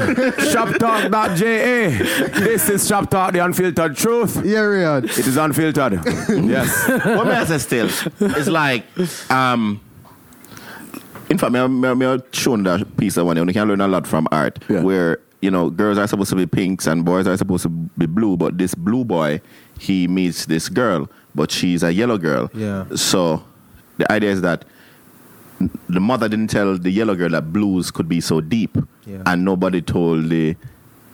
ShopTalk.ja. This is Shop Talk, the unfiltered truth. Yeah, Riyadh. It is unfiltered. yes. what may I say still? It's like, um, in fact, me, me, me shown that piece of one, you can learn a lot from art, Yeah. where, you know, girls are supposed to be pinks and boys are supposed to be blue, but this blue boy, he meets this girl, but she's a yellow girl. Yeah. So the idea is that the mother didn't tell the yellow girl that blues could be so deep, Yeah. and nobody told the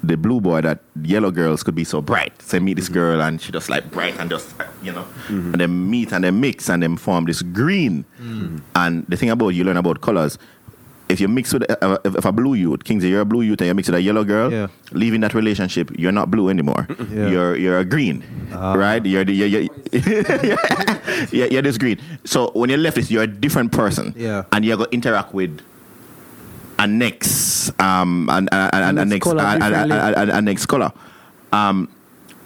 the blue boy that yellow girls could be so bright. So meet this mhm. girl, and she just like bright and just uh, you know, mhm. and then meet and then mix and then form this green. Mm. And the thing about you learn about colors. If you mix with uh, uh, if, if a blue youth, Kingsley, you're a blue youth, and you mix with a yellow girl, Yeah. leaving that relationship, you're not blue anymore. Yeah. You're you're a green, ah. right? You're the you're, you're, [LAUGHS] yeah, you're this green. So when you're left, this, you're a different person. Yeah. And you're going to interact with a next, um, and, and, and next color. Um,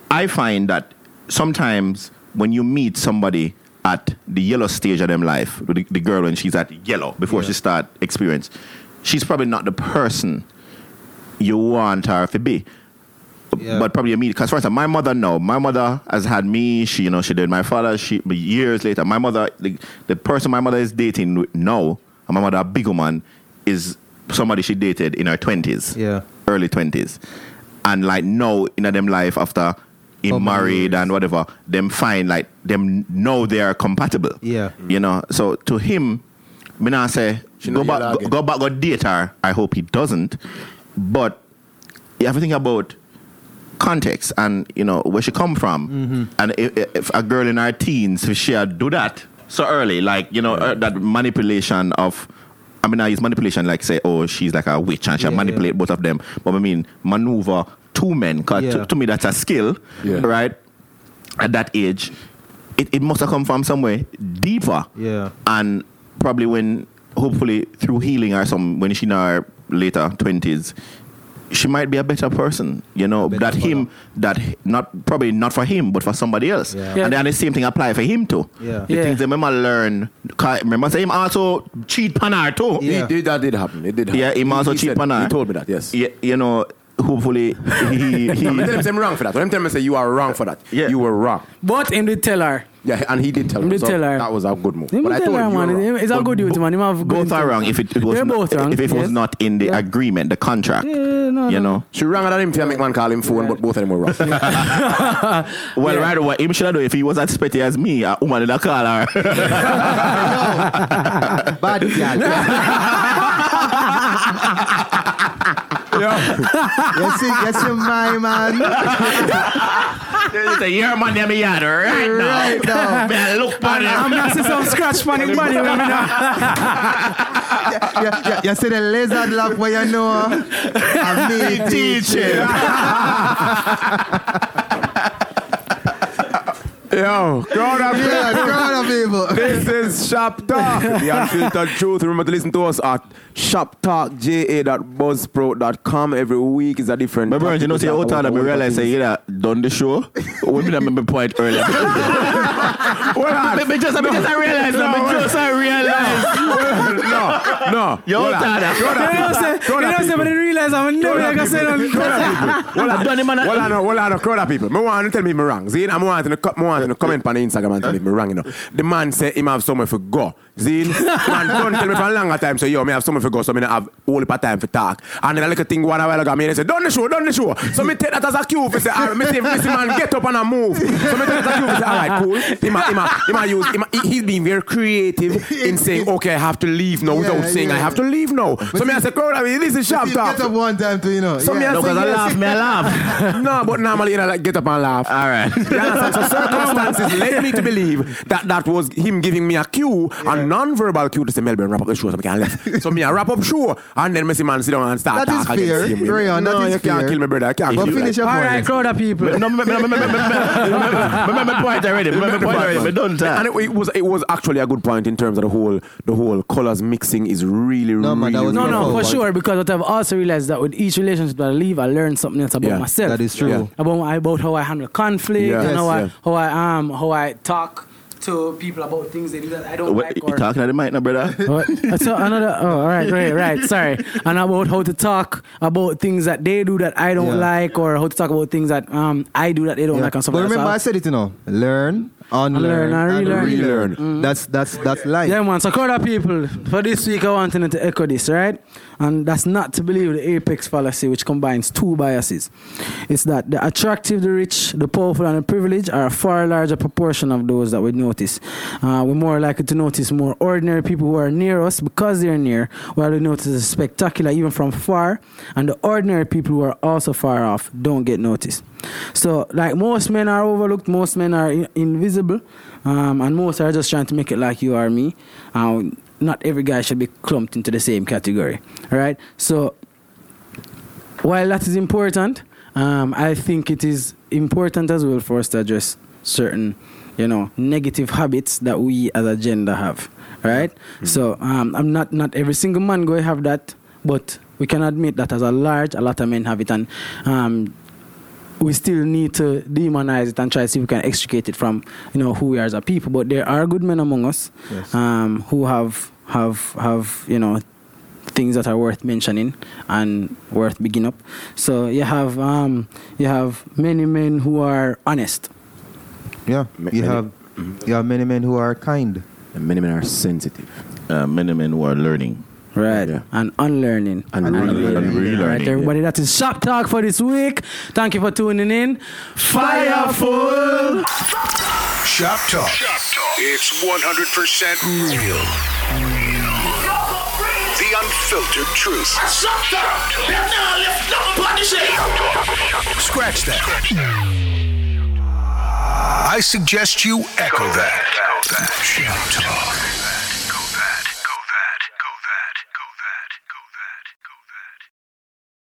I find that sometimes when you meet somebody at the yellow stage of them life, the, the girl when she's at yellow before she start experience, she's probably not the person you want her to be. Yeah. But probably me, because first, my mother, no, my mother has had me. She, you know, she did my father. She, but years later, my mother, the, the person my mother is dating now, and my mother, a big woman, is somebody she dated in her twenties. Yeah. early 20s and like now in them life after him How many married and whatever. Them find like them know they are compatible. Yeah. you know? So to him me not say She go back go, again. go back go date her. I hope he doesn't. But you have to think about context and you know where she come from. Mm-hmm. and if, if a girl in her teens if she had do that so early like you know uh, that manipulation of I mean I use manipulation like say oh she's like a witch and she Yeah, manipulate both of them but I mean maneuver two men because Yeah. to, to me that's a skill Yeah. right at that age it, it must have come from somewhere deeper Yeah. and probably when hopefully through healing or some when she in her later 20s she might be a better person you know Better that him that not probably not for him but for somebody else Yeah. Yeah. and then the same thing apply for him too Yeah. the Yeah. things that remember learn 'cause remember say him also cheat on her too Yeah. He did, that did happen. It did happen. Yeah, him also he, cheat said- on her. He told me that, yes. yeah, you know hopefully he, he [LAUGHS] I'm telling him say I'm wrong for that. When I'm telling him say you are wrong for that, Yeah. you were wrong. But him did tell her. Yeah, and he did tell Him me. did So tell her. That was a good move. Him but I told tell her, him you man. wrong. It's a good youth, man. Him have good both are wrong if it, it was They're not, both wrong, if it was yes. not in the Yeah. agreement the contract Yeah, no, you no. know She rang at him if you make man call him phone, but both of them were wrong. [LAUGHS] Well, right away, him should have done if he was as petty as me, a woman in a call her. [LAUGHS] Bad girl. You see, you see my man. you say, your man in my yard right now. Right now. Man, look for I'm not gonna see some scratch on his body. when me know. you, you, you see the lizard laugh where you know. And me teaching. Yo, crowd of Yeah, crowd of people. This is Shop Talk, [LAUGHS] the unfiltered truth. Remember to listen to us at shoptalkja.buzzsprout.com. Every week is a different. My brother, you know, say, oh, time that we realize, say, you know, done the show. We didn't remember point earlier. Hold on. Me just, me just I realize, No, me hold just I realize. [LAUGHS] no, no. Yo, Hold on. Tada. You know, say, you know, say, but I realize I'm never gonna say nothing. Hold on, done him on a- hold on, hold on, crowd of people. Me want to tell me me wrong. See, I'm wanting to, co- me wanting to comment on the Instagram and tell me wrong, you know. The man say him have somewhere for go. See, [LAUGHS] man don't tell me for a longer time, so yo, me have somewhere for go, so me have all the time for talk. And then a little thing one while ago, me they say, done the show, done the show. So me take that as a cue for say, all right, me say, man, get up and a move. So me take that as a cue for say, all right, cool. Him a, him a, him a use, him a, he- he's being very creative in saying, okay, I have to leave now, without Yeah, saying I have to leave now. So me I say, crowd of people, this is sharp You talk. Get up one time to, you know. So me. I No, say, I laugh, me I laugh. [LAUGHS] no, but normally you know, like get up and laugh. All right. You understand? [LAUGHS] circumstances led me to believe that that was him giving me a cue, yeah. a non-verbal cue to say, Melbourne, wrap up the show so we can left. so me, I wrap up show, and then me man sit down and start That is fair. Rayon, no, that is you fair. can't kill my brother. I can't but kill finish you. All right, crowd of people. No, remember point already. Remember point already. Done And it, it was it was actually a good point in terms of the whole the whole colors mixing is really no, really, man, no no for sure because what I've also realized that with each relationship that I leave, I learn something else about yeah, myself. That is true. Yeah. About about how I handle conflict yes, and how yes. I how I um how I talk to people about things they do that I don't What, like. you Or, talking at the mic now, brother? [LAUGHS] What? So another oh all right right right sorry and about how to talk about things that they do that I don't Yeah. like or how to talk about things that um I do that they don't Yeah. like and stuff But like remember, I said it, you know. Learn, unlearn, and and relearn. relearn. Relearn. That's that's that's life. Yeah, man. So, crowd of people, for this week, I want to echo this, right? And that's not to believe the apex fallacy, which combines two biases. It's that the attractive, the rich, the powerful, and the privileged are a far larger proportion of those that we notice. Uh, we're more likely to notice more ordinary people who are near us because they're near, while we notice the spectacular even from far, and the ordinary people who are also far off don't get noticed. So, like most men are overlooked, most men are in- invisible, um, and most are just trying to make it like you or me. Um, not every guy should be clumped into the same category, right? So, while that is important, um, I think it is important as well for us to address certain, you know, negative habits that we as a gender have, right? So, um, I'm not not every single man going to have that, but we can admit that as a large, a lot of men have it, and um, we still need to demonize it and try to see if we can extricate it from you know who we are as a people. But there are good men among us Yes. um, who have have have you know things that are worth mentioning and worth bigging up. So you have um, you have many men who are honest. Yeah, you many- have you have many men who are kind. And many men are sensitive. Uh, many men who are learning. Right. Yeah. And unlearning. And relearning. And relearning, Right, everybody, that is Shop Talk for this week. Thank you for tuning in. Fireful! Shop Talk. It's 100% Real. the unfiltered truth. Shop talk. Scratch that. I suggest you echo that. Shop Talk.